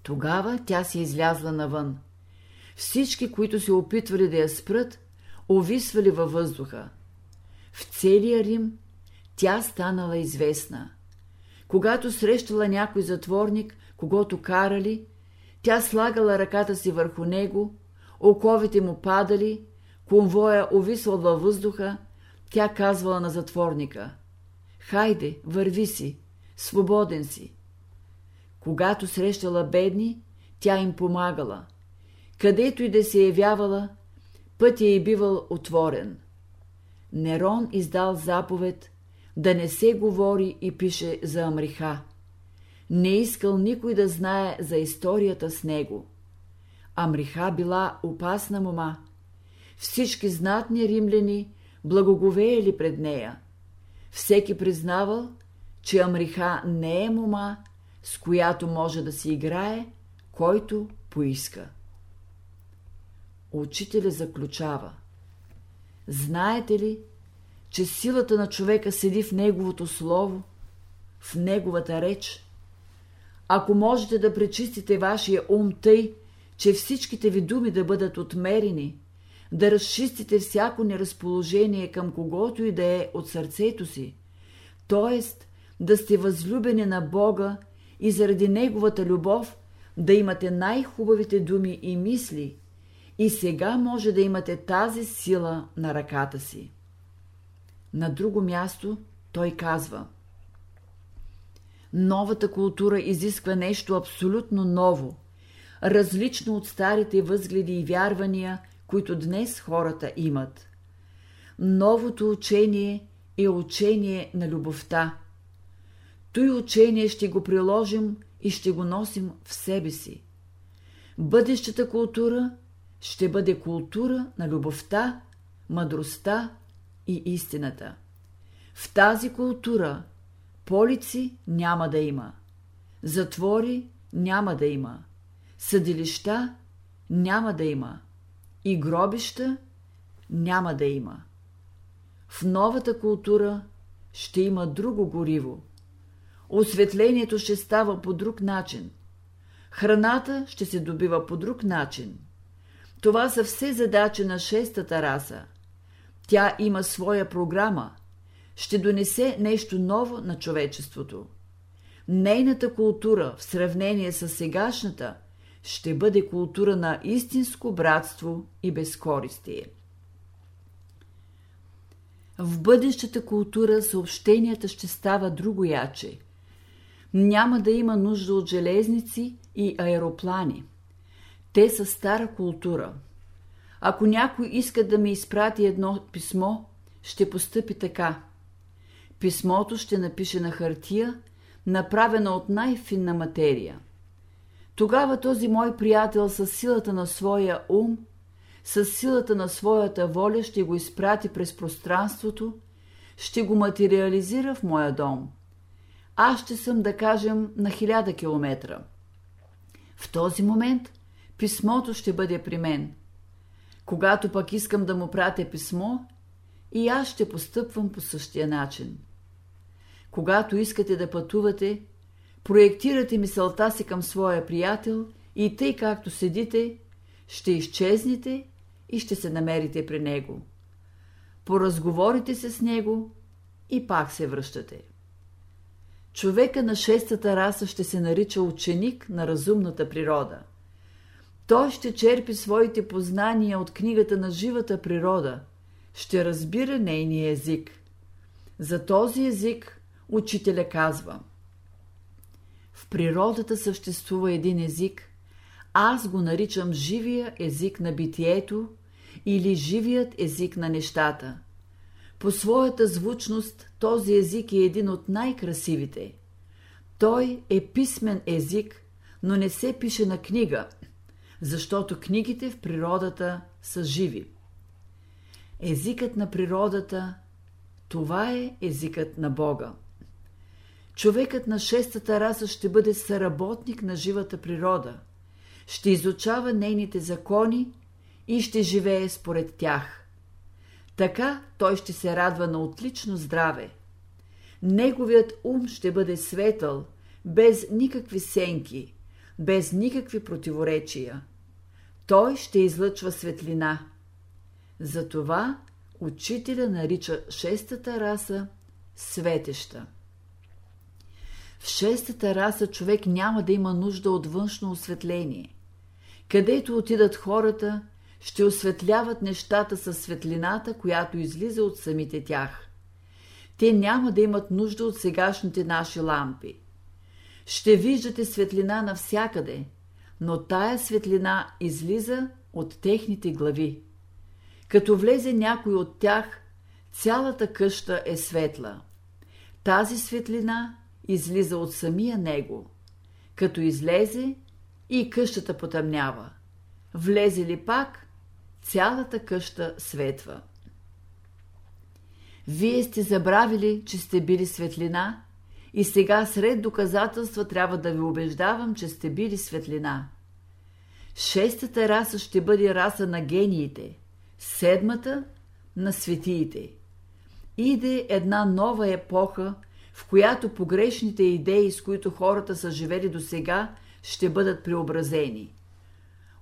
Тогава тя се излязла навън. Всички, които се опитвали да я спрат, овисвали във въздуха. В целия Рим тя станала известна. Когато срещала някой затворник, когато карали, тя слагала ръката си върху него, оковите му падали, конвоя овисвал във въздуха, тя казвала на затворника «Хайде, върви си, свободен си». Когато срещала бедни, тя им помагала. Където и да се явявала, пътя е бивал отворен. Нерон издал заповед да не се говори и пише за Амриха. Не искал никой да знае за историята с него. Амриха била опасна мома. Всички знатни римляни благоговеяли пред нея. Всеки признавал, че Амриха не е мома, с която може да си играе, който поиска. Учителя заключава. Знаете ли, че силата на човека седи в неговото слово, в неговата реч? Ако можете да пречистите вашия ум тъй, че всичките ви думи да бъдат отмерени, да разчистите всяко неразположение към когото и да е от сърцето си, т.е. да сте възлюбени на Бога и заради Неговата любов да имате най-хубавите думи и мисли, и сега може да имате тази сила на ръката си. На друго място той казва Новата култура изисква нещо абсолютно ново, различно от старите възгледи и вярвания, които днес хората имат. Новото учение е учение на любовта. Той учение ще го приложим и ще го носим в себе си. Бъдещата култура ще бъде култура на любовта, мъдростта и истината. В тази култура полици няма да има, затвори няма да има, съдилища няма да има и гробища няма да има. В новата култура ще има друго гориво. Осветлението ще става по друг начин. Храната ще се добива по друг начин. Това са все задачи на шестата раса. Тя има своя програма. Ще донесе нещо ново на човечеството. Нейната култура в сравнение с сегашната – ще бъде култура на истинско братство и безкористие. В бъдещата култура съобщенията ще става другояче. Няма да има нужда от железници и аероплани. Те са стара култура. Ако някой иска да ми изпрати едно писмо, ще постъпи така. Писмото ще напише на хартия, направена от най-финна материя – тогава този мой приятел с силата на своя ум, с силата на своята воля ще го изпрати през пространството, ще го материализира в моя дом. Аз ще съм, да кажем, на хиляда километра. В този момент писмото ще бъде при мен. Когато пък искам да му пратя писмо, и аз ще постъпвам по същия начин. Когато искате да пътувате, проектирате мисълта си към своя приятел и тъй както седите, ще изчезнете и ще се намерите при него. Поразговорите се с него и пак се връщате. Човека на шестата раса ще се нарича ученик на разумната природа. Той ще черпи своите познания от книгата на живата природа, ще разбира нейния език. За този език учителя казва – в природата съществува един език, аз го наричам живия език на битието или живият език на нещата. По своята звучност този език е един от най-красивите. Той е писмен език, но не се пише на книга, защото книгите в природата са живи. Езикът на природата – това е езикът на Бога. Човекът на шестата раса ще бъде съработник на живата природа, ще изучава нейните закони и ще живее според тях. Така той ще се радва на отлично здраве. Неговият ум ще бъде светъл, без никакви сенки, без никакви противоречия. Той ще излъчва светлина. Затова учителя нарича шестата раса светеща. В шестата раса човек няма да има нужда от външно осветление. Където отидат хората, ще осветляват нещата със светлината, която излиза от самите тях. Те няма да имат нужда от сегашните наши лампи. Ще виждате светлина навсякъде, но тая светлина излиза от техните глави. Като влезе някой от тях, цялата къща е светла. тази светлина излиза от самия него. Като излезе и къщата потъмнява. Влезе ли пак, цялата къща светва. Вие сте забравили, че сте били светлина и сега сред доказателства трябва да ви убеждавам, че сте били светлина. Шестата раса ще бъде раса на гениите, седмата – на светиите. Иде една нова епоха, в която погрешните идеи, с които хората са живели до сега, ще бъдат преобразени.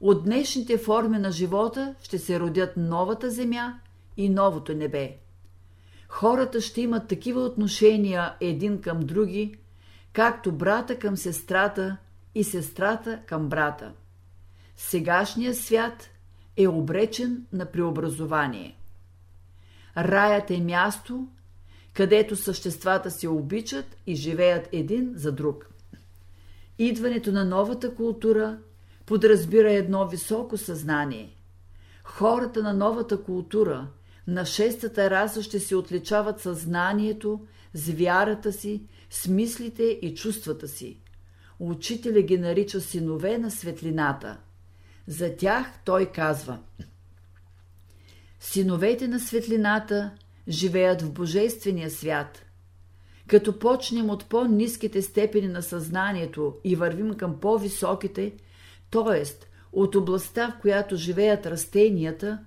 От днешните форми на живота ще се родят новата земя и новото небе. Хората ще имат такива отношения един към други, както брата към сестрата и сестрата към брата. Сегашният свят е обречен на преобразование. Раят е място, където съществата се обичат и живеят един за друг. Идването на новата култура подразбира едно високо съзнание. Хората на новата култура, на шестата раса ще се отличават съзнанието, с вярата си, с мислите и чувствата си. Учителя ги нарича синове на светлината. За тях той казва Синовете на светлината живеят в Божествения свят. Като почнем от по-низките степени на съзнанието и вървим към по-високите, т.е. от областта, в която живеят растенията,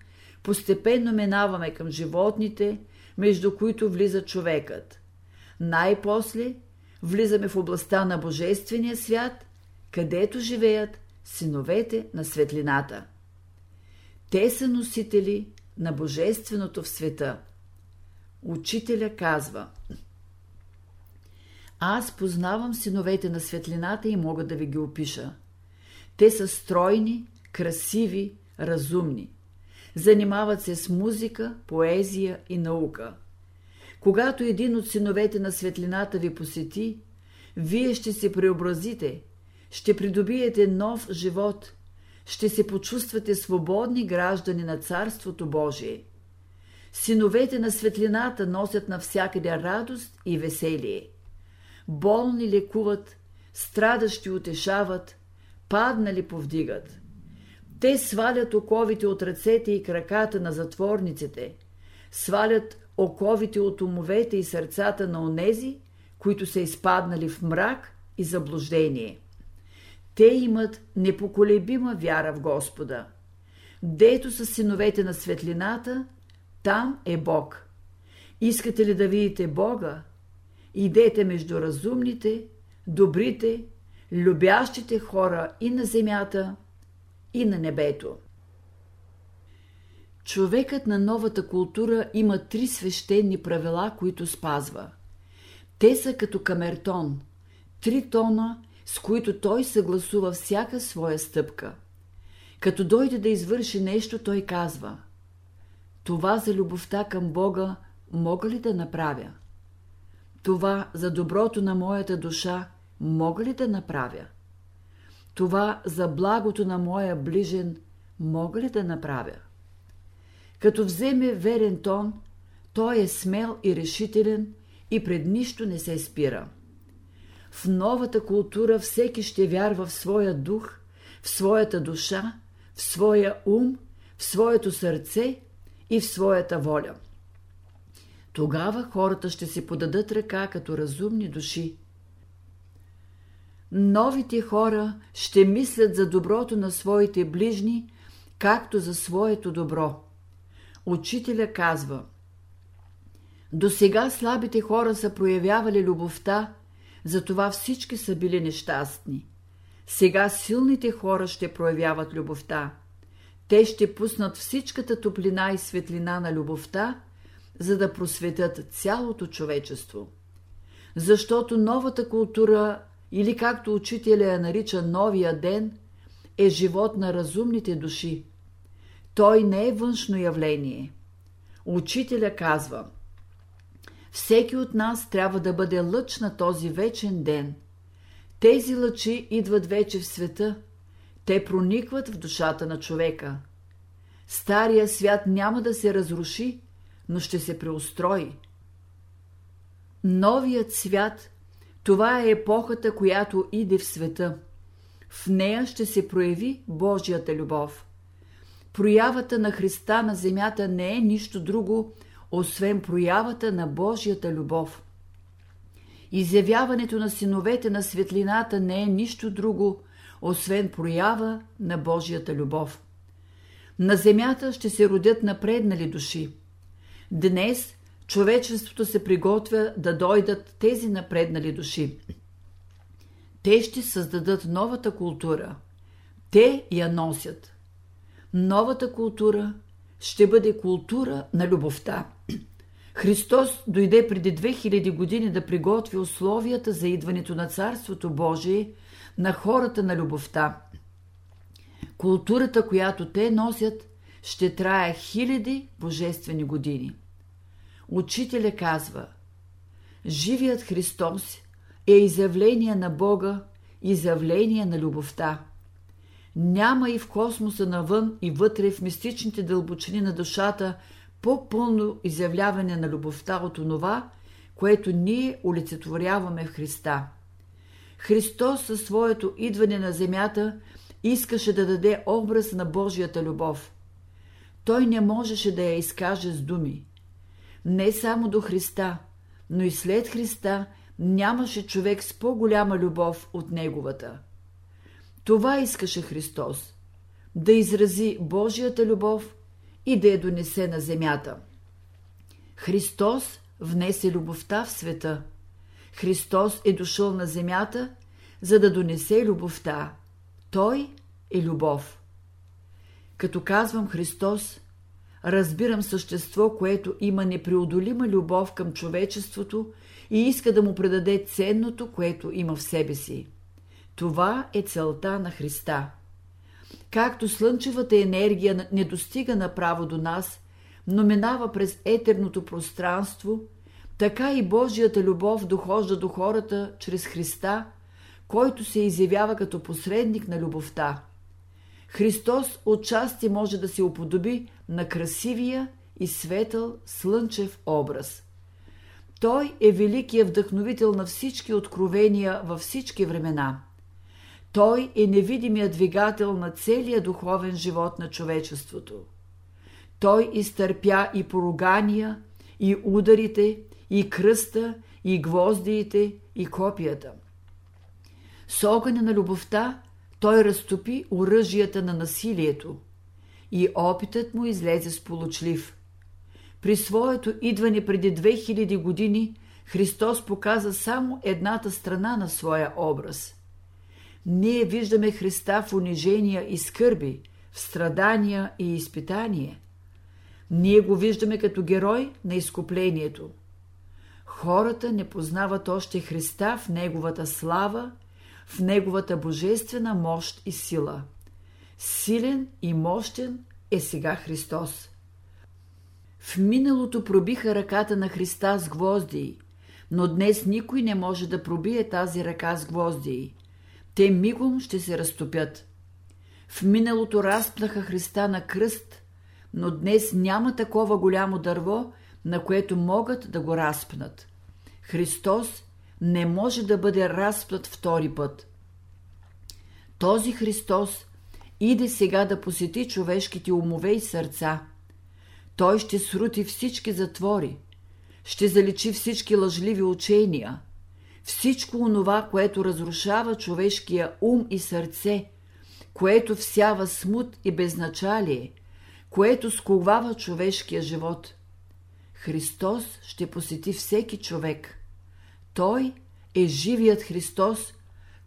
постепенно минаваме към животните, между които влиза човекът. Най-после влизаме в областта на Божествения свят, където живеят синовете на светлината. Те са носители на Божественото в света. Учителя казва Аз познавам синовете на светлината и мога да ви ги опиша. Те са стройни, красиви, разумни. Занимават се с музика, поезия и наука. Когато един от синовете на светлината ви посети, вие ще се преобразите, ще придобиете нов живот, ще се почувствате свободни граждани на Царството Божие. Синовете на светлината носят навсякъде радост и веселие. Болни лекуват, страдащи утешават, паднали повдигат. Те свалят оковите от ръцете и краката на затворниците, свалят оковите от умовете и сърцата на онези, които са изпаднали в мрак и заблуждение. Те имат непоколебима вяра в Господа. Дето са синовете на светлината, там е Бог. Искате ли да видите Бога? Идете между разумните, добрите, любящите хора и на земята, и на небето. Човекът на новата култура има три свещени правила, които спазва. Те са като камертон, три тона, с които той съгласува всяка своя стъпка. Като дойде да извърши нещо, той казва Това за любовта към Бога мога ли да направя? Това за доброто на моята душа мога ли да направя? Това за благото на моя ближен мога ли да направя? Като вземе верен тон, той е смел и решителен и пред нищо не се спира. В новата култура всеки ще вярва в своя дух, в своята душа, в своя ум, в своето сърце и в своята воля. Тогава хората ще си подадат ръка като разумни души. Новите хора ще мислят за доброто на своите ближни, както за своето добро. Учителя казва До сега слабите хора са проявявали любовта, затова всички са били нещастни. Сега силните хора ще проявяват любовта. Те ще пуснат всичката топлина и светлина на любовта, за да просветят цялото човечество. Защото новата култура, или както учителя я нарича новия ден, е живот на разумните души. Той не е външно явление. Учителя казва – всеки от нас трябва да бъде лъч на този вечен ден. Тези лъчи идват вече в света. Те проникват в душата на човека. Стария свят няма да се разруши, но ще се преустрои. Новият свят – това е епохата, която иде в света. В нея ще се прояви Божията любов. Проявата на Христа на земята не е нищо друго, освен проявата на Божията любов. Изявяването на синовете на светлината не е нищо друго, освен проява на Божията любов. На земята ще се родят напреднали души. Днес човечеството се приготвя да дойдат тези напреднали души. Те ще създадат новата култура. Те я носят. Новата култура ще бъде култура на любовта. Христос дойде преди 2000 години да приготви условията за идването на Царството Божие на хората на любовта. Културата, която те носят, ще трае хиляди божествени години. Учителя казва Живият Христос е изявление на Бога, изявление на любовта. Няма и в космоса навън и вътре в мистичните дълбочини на душата по-пълно изявляване на любовта от онова, което ние олицетворяваме в Христа. Христос със своето идване на земята искаше да даде образ на Божията любов. Той не можеше да я изкаже с думи. Не само до Христа, но и след Христа нямаше човек с по-голяма любов от неговата. Това искаше Христос – да изрази Божията любов и да я донесе на земята. Христос внесе любовта в света. Христос е дошъл на земята, за да донесе любовта. Той е любов. Като казвам Христос, разбирам същество, което има непреодолима любов към човечеството и иска да му предаде ценното, което има в себе си. Това е целта на Христа. Както слънчевата енергия не достига направо до нас, но минава през етерното пространство, така и Божията любов дохожда до хората чрез Христа, който се изявява като посредник на любовта. Христос отчасти може да се уподоби на красивия и светъл слънчев образ. Той е великият вдъхновител на всички откровения във всички времена – той е невидимият двигател на целия духовен живот на човечеството. Той изтърпя и поругания, и ударите, и кръста, и гвоздиите, и копията. С огъня на любовта той разтопи оръжията на насилието и опитът му излезе сполучлив. При своето идване преди 2000 години Христос показа само едната страна на своя образ – ние виждаме Христа в унижения и скърби, в страдания и изпитание. Ние го виждаме като герой на изкуплението. Хората не познават още Христа в Неговата слава, в Неговата божествена мощ и сила. Силен и мощен е сега Христос. В миналото пробиха ръката на Христа с гвозди, но днес никой не може да пробие тази ръка с гвозди те мигом ще се разтопят. В миналото разпнаха Христа на кръст, но днес няма такова голямо дърво, на което могат да го разпнат. Христос не може да бъде разпнат втори път. Този Христос иде сега да посети човешките умове и сърца. Той ще срути всички затвори, ще заличи всички лъжливи учения – всичко онова, което разрушава човешкия ум и сърце, което всява смут и безначалие, което сковава човешкия живот. Христос ще посети всеки човек. Той е живият Христос,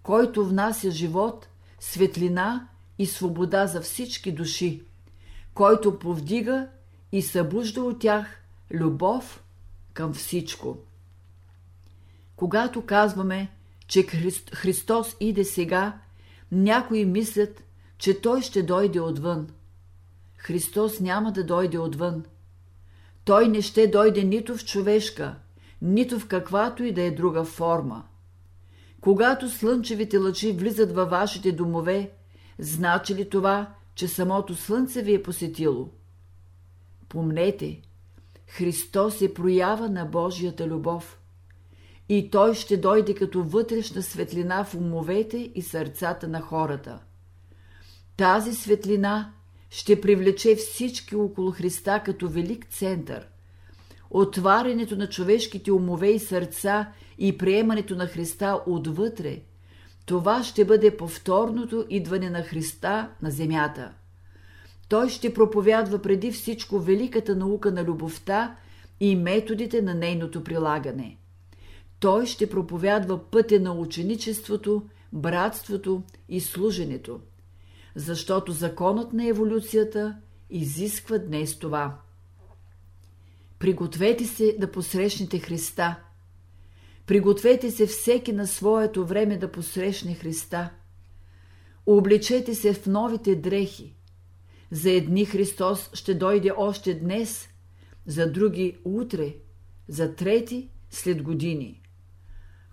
който внася живот, светлина и свобода за всички души, който повдига и събужда от тях любов към всичко. Когато казваме, че Христос иде сега, някои мислят, че Той ще дойде отвън. Христос няма да дойде отвън. Той не ще дойде нито в човешка, нито в каквато и да е друга форма. Когато слънчевите лъчи влизат във вашите домове, значи ли това, че самото слънце ви е посетило? Помнете, Христос е проява на Божията любов – и той ще дойде като вътрешна светлина в умовете и сърцата на хората. Тази светлина ще привлече всички около Христа като велик център. Отварянето на човешките умове и сърца и приемането на Христа отвътре – това ще бъде повторното идване на Христа на земята. Той ще проповядва преди всичко великата наука на любовта и методите на нейното прилагане. Той ще проповядва пътя на ученичеството, братството и служенето, защото законът на еволюцията изисква днес това. Пригответе се да посрещнете Христа – Пригответе се всеки на своето време да посрещне Христа. Обличете се в новите дрехи. За едни Христос ще дойде още днес, за други утре, за трети след години.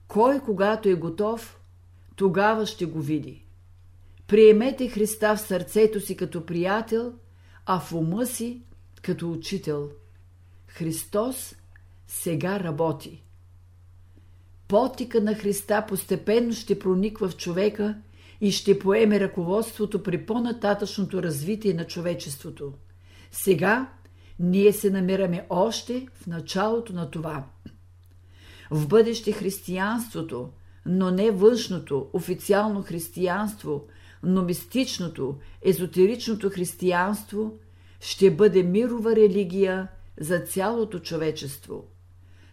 Кой, когато е готов, тогава ще го види. Приемете Христа в сърцето си като приятел, а в ума си като учител. Христос сега работи. Потика на Христа постепенно ще прониква в човека и ще поеме ръководството при по-нататъчното развитие на човечеството. Сега ние се намираме още в началото на това. В бъдеще християнството, но не външното, официално християнство, но мистичното, езотеричното християнство ще бъде мирова религия за цялото човечество.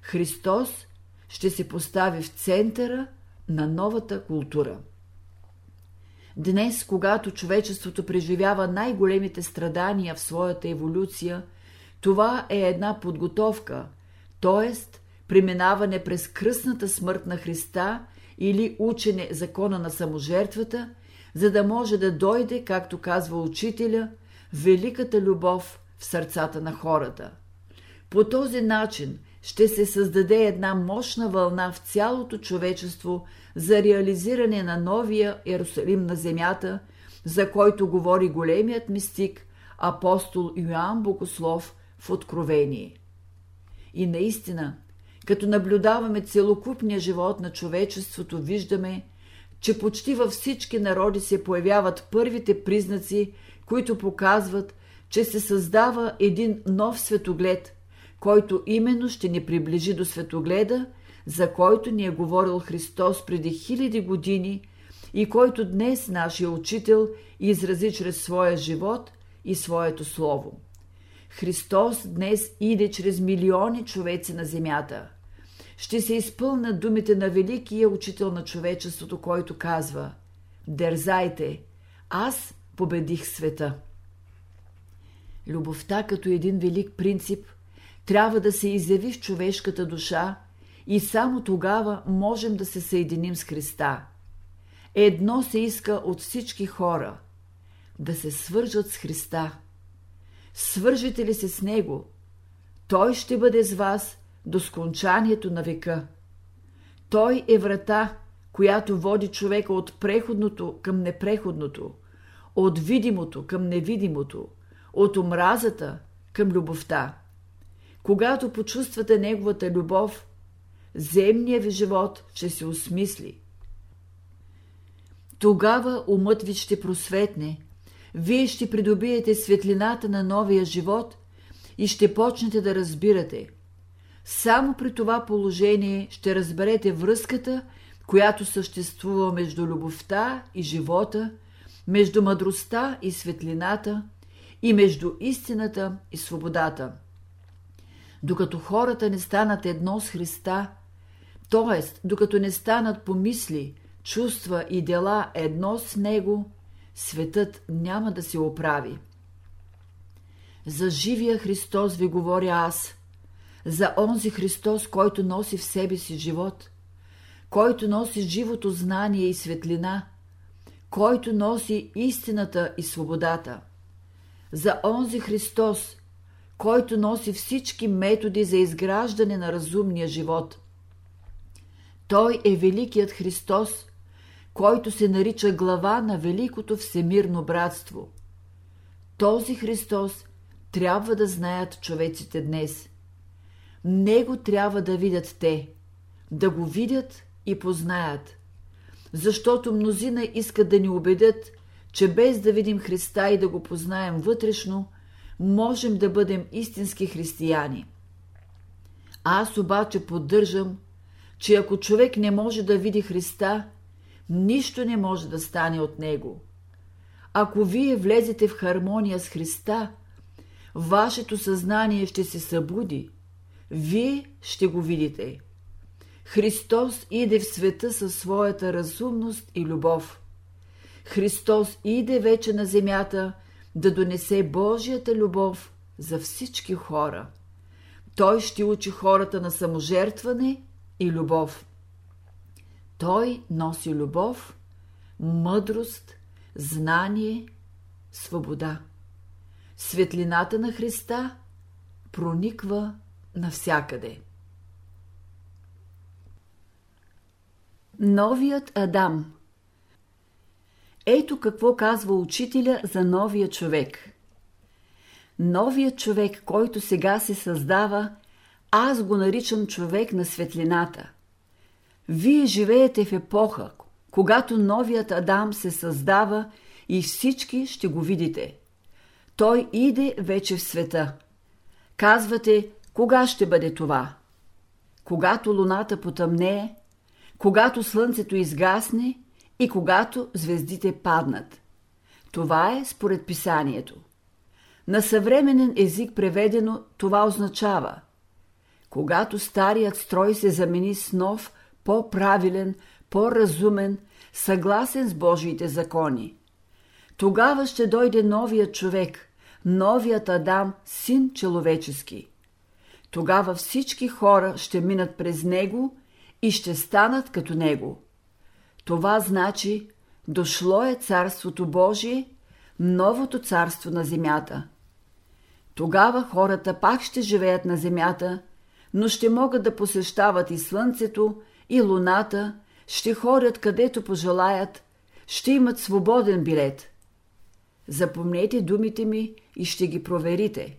Христос ще се постави в центъра на новата култура. Днес, когато човечеството преживява най-големите страдания в своята еволюция, това е една подготовка, т.е. преминаване през кръсната смърт на Христа или учене закона на саможертвата, за да може да дойде, както казва учителя, великата любов в сърцата на хората. По този начин ще се създаде една мощна вълна в цялото човечество за реализиране на новия Иерусалим на земята, за който говори големият мистик апостол Йоанн Богослов в Откровение. И наистина, като наблюдаваме целокупния живот на човечеството, виждаме, че почти във всички народи се появяват първите признаци, които показват, че се създава един нов светоглед – който именно ще ни приближи до светогледа, за който ни е говорил Христос преди хиляди години и който днес нашия учител изрази чрез своя живот и своето слово. Христос днес иде чрез милиони човеци на земята. Ще се изпълнат думите на великия учител на човечеството, който казва «Дързайте, аз победих света». Любовта като един велик принцип трябва да се изяви в човешката душа и само тогава можем да се съединим с Христа. Едно се иска от всички хора – да се свържат с Христа. Свържете ли се с Него, Той ще бъде с вас до скончанието на века. Той е врата, която води човека от преходното към непреходното, от видимото към невидимото, от омразата към любовта. Когато почувствате Неговата любов, земният ви живот ще се осмисли. Тогава умът ви ще просветне, вие ще придобиете светлината на новия живот и ще почнете да разбирате. Само при това положение ще разберете връзката, която съществува между любовта и живота, между мъдростта и светлината и между истината и свободата докато хората не станат едно с Христа, т.е. докато не станат по мисли, чувства и дела едно с Него, светът няма да се оправи. За живия Христос ви говоря аз, за онзи Христос, който носи в себе си живот, който носи живото знание и светлина, който носи истината и свободата, за онзи Христос, който носи всички методи за изграждане на разумния живот. Той е Великият Христос, който се нарича глава на Великото Всемирно братство. Този Христос трябва да знаят човеците днес. Него трябва да видят те. да го видят и познаят. Защото мнозина искат да ни убедят, че без да видим Христа и да го познаем вътрешно, можем да бъдем истински християни. Аз обаче поддържам, че ако човек не може да види Христа, нищо не може да стане от него. Ако вие влезете в хармония с Христа, вашето съзнание ще се събуди. Вие ще го видите. Христос иде в света със своята разумност и любов. Христос иде вече на земята да донесе Божията любов за всички хора. Той ще учи хората на саможертване и любов. Той носи любов, мъдрост, знание, свобода. Светлината на Христа прониква навсякъде. Новият Адам Ето какво казва учителя за новия човек. Новият човек, който сега се създава, аз го наричам човек на светлината. Вие живеете в епоха, когато новият Адам се създава и всички ще го видите. Той иде вече в света. Казвате, кога ще бъде това? Когато луната потъмнее, когато слънцето изгасне и когато звездите паднат. Това е според писанието. На съвременен език преведено това означава когато старият строй се замени с нов, по-правилен, по-разумен, съгласен с Божиите закони. Тогава ще дойде новият човек, новият Адам, син човечески. Тогава всички хора ще минат през него и ще станат като него. Това значи, дошло е Царството Божие, новото царство на земята. Тогава хората пак ще живеят на земята, но ще могат да посещават и слънцето, и луната, ще ходят където пожелаят, ще имат свободен билет. Запомнете думите ми и ще ги проверите.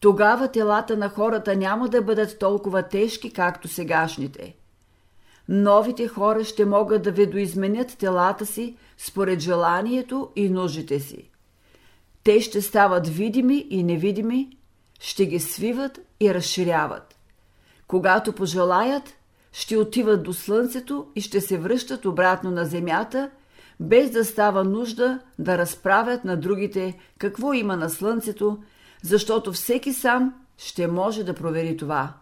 Тогава телата на хората няма да бъдат толкова тежки, както сегашните. Новите хора ще могат да видоизменят телата си според желанието и нуждите си. Те ще стават видими и невидими, ще ги свиват и разширяват. Когато пожелаят, ще отиват до слънцето и ще се връщат обратно на земята, без да става нужда да разправят на другите какво има на слънцето, защото всеки сам ще може да провери това.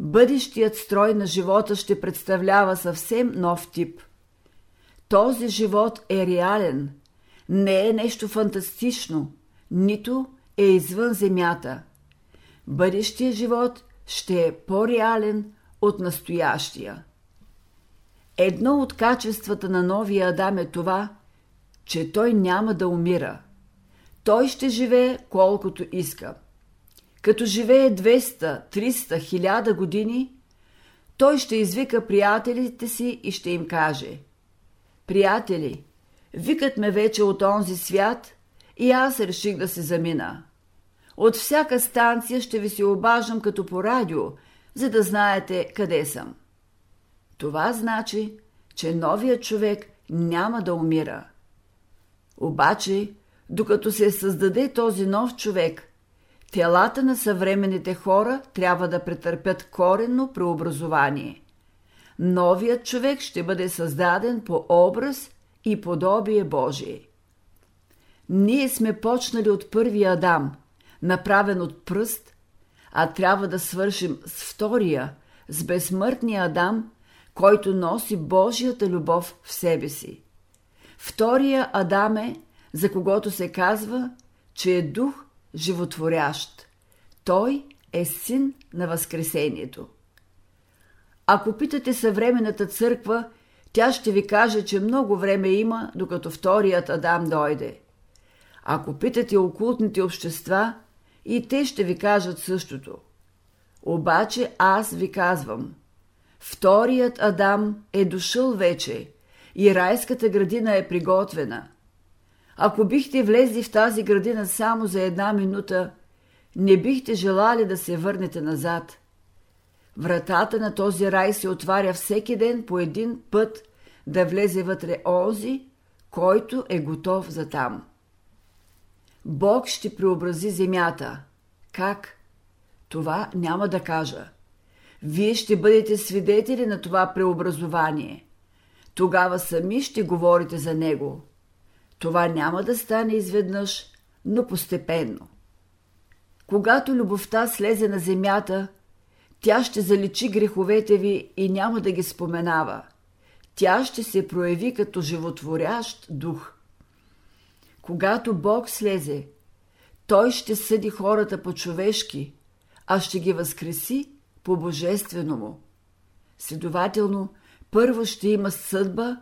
Бъдещият строй на живота ще представлява съвсем нов тип. Този живот е реален, не е нещо фантастично, нито е извън земята. Бъдещия живот ще е по-реален от настоящия. Едно от качествата на новия Адам е това, че той няма да умира. Той ще живее колкото иска. Като живее 200, 300, 1000 години, той ще извика приятелите си и ще им каже Приятели, викат ме вече от онзи свят и аз реших да се замина. От всяка станция ще ви се обаждам като по радио, за да знаете къде съм. Това значи, че новият човек няма да умира. Обаче, докато се създаде този нов човек, телата на съвременните хора трябва да претърпят коренно преобразование. Новият човек ще бъде създаден по образ и подобие Божие. Ние сме почнали от първия Адам – направен от пръст, а трябва да свършим с втория, с безсмъртния Адам, който носи Божията любов в себе си. Втория Адам е, за когото се казва, че е дух животворящ. Той е син на Възкресението. Ако питате съвременната църква, тя ще ви каже, че много време има, докато вторият Адам дойде. Ако питате окултните общества, и те ще ви кажат същото. Обаче аз ви казвам, вторият Адам е дошъл вече и райската градина е приготвена. Ако бихте влезли в тази градина само за една минута, не бихте желали да се върнете назад. Вратата на този рай се отваря всеки ден по един път да влезе вътре онзи, който е готов за там. Бог ще преобрази земята. Как? Това няма да кажа. Вие ще бъдете свидетели на това преобразование. Тогава сами ще говорите за него. Това няма да стане изведнъж, но постепенно. Когато любовта слезе на земята, тя ще заличи греховете ви и няма да ги споменава. Тя ще се прояви като животворящ дух. Когато Бог слезе, Той ще съди хората по-човешки, а ще ги възкреси по божествено му. Следователно, първо ще има съдба,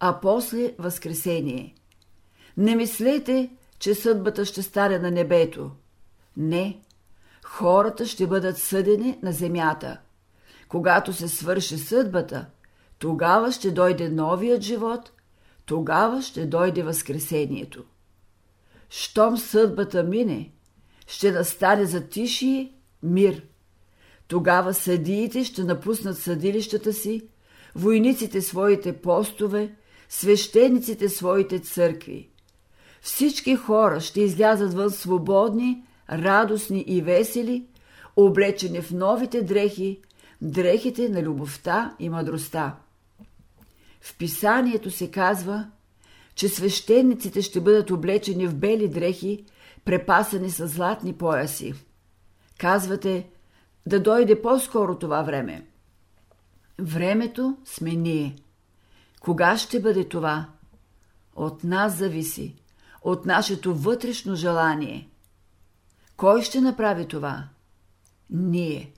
а после възкресение. Не мислете, че съдбата ще стане на небето. Не, хората ще бъдат съдени на земята. Когато се свърши съдбата, тогава ще дойде новият живот, тогава ще дойде възкресението. Щом съдбата мине, ще настане затишие, мир. Тогава съдиите ще напуснат съдилищата си, войниците своите постове, свещениците своите църкви. Всички хора ще излязат вън свободни, радостни и весели, облечени в новите дрехи, дрехите на любовта и мъдростта. В писанието се казва, че свещениците ще бъдат облечени в бели дрехи, препасани с златни пояси. Казвате да дойде по-скоро това време. Времето сме ние. Кога ще бъде това? От нас зависи, от нашето вътрешно желание. Кой ще направи това? Ние.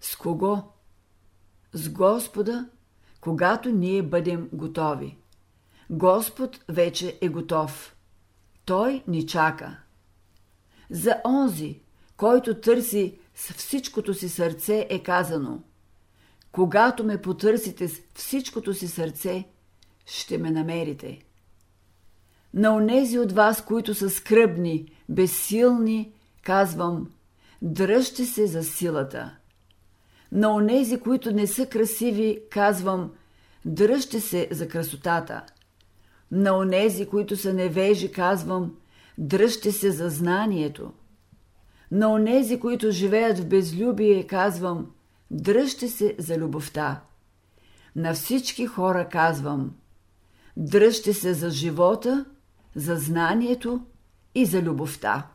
С кого? С Господа, когато ние бъдем готови. Господ вече е готов. Той ни чака. За онзи, който търси с всичкото си сърце, е казано Когато ме потърсите с всичкото си сърце, ще ме намерите. На онези от вас, които са скръбни, безсилни, казвам, дръжте се за силата. На онези, които не са красиви, казвам, дръжте се за красотата. На онези, които са невежи, казвам, дръжте се за знанието. На онези, които живеят в безлюбие, казвам, дръжте се за любовта. На всички хора казвам, дръжте се за живота, за знанието и за любовта.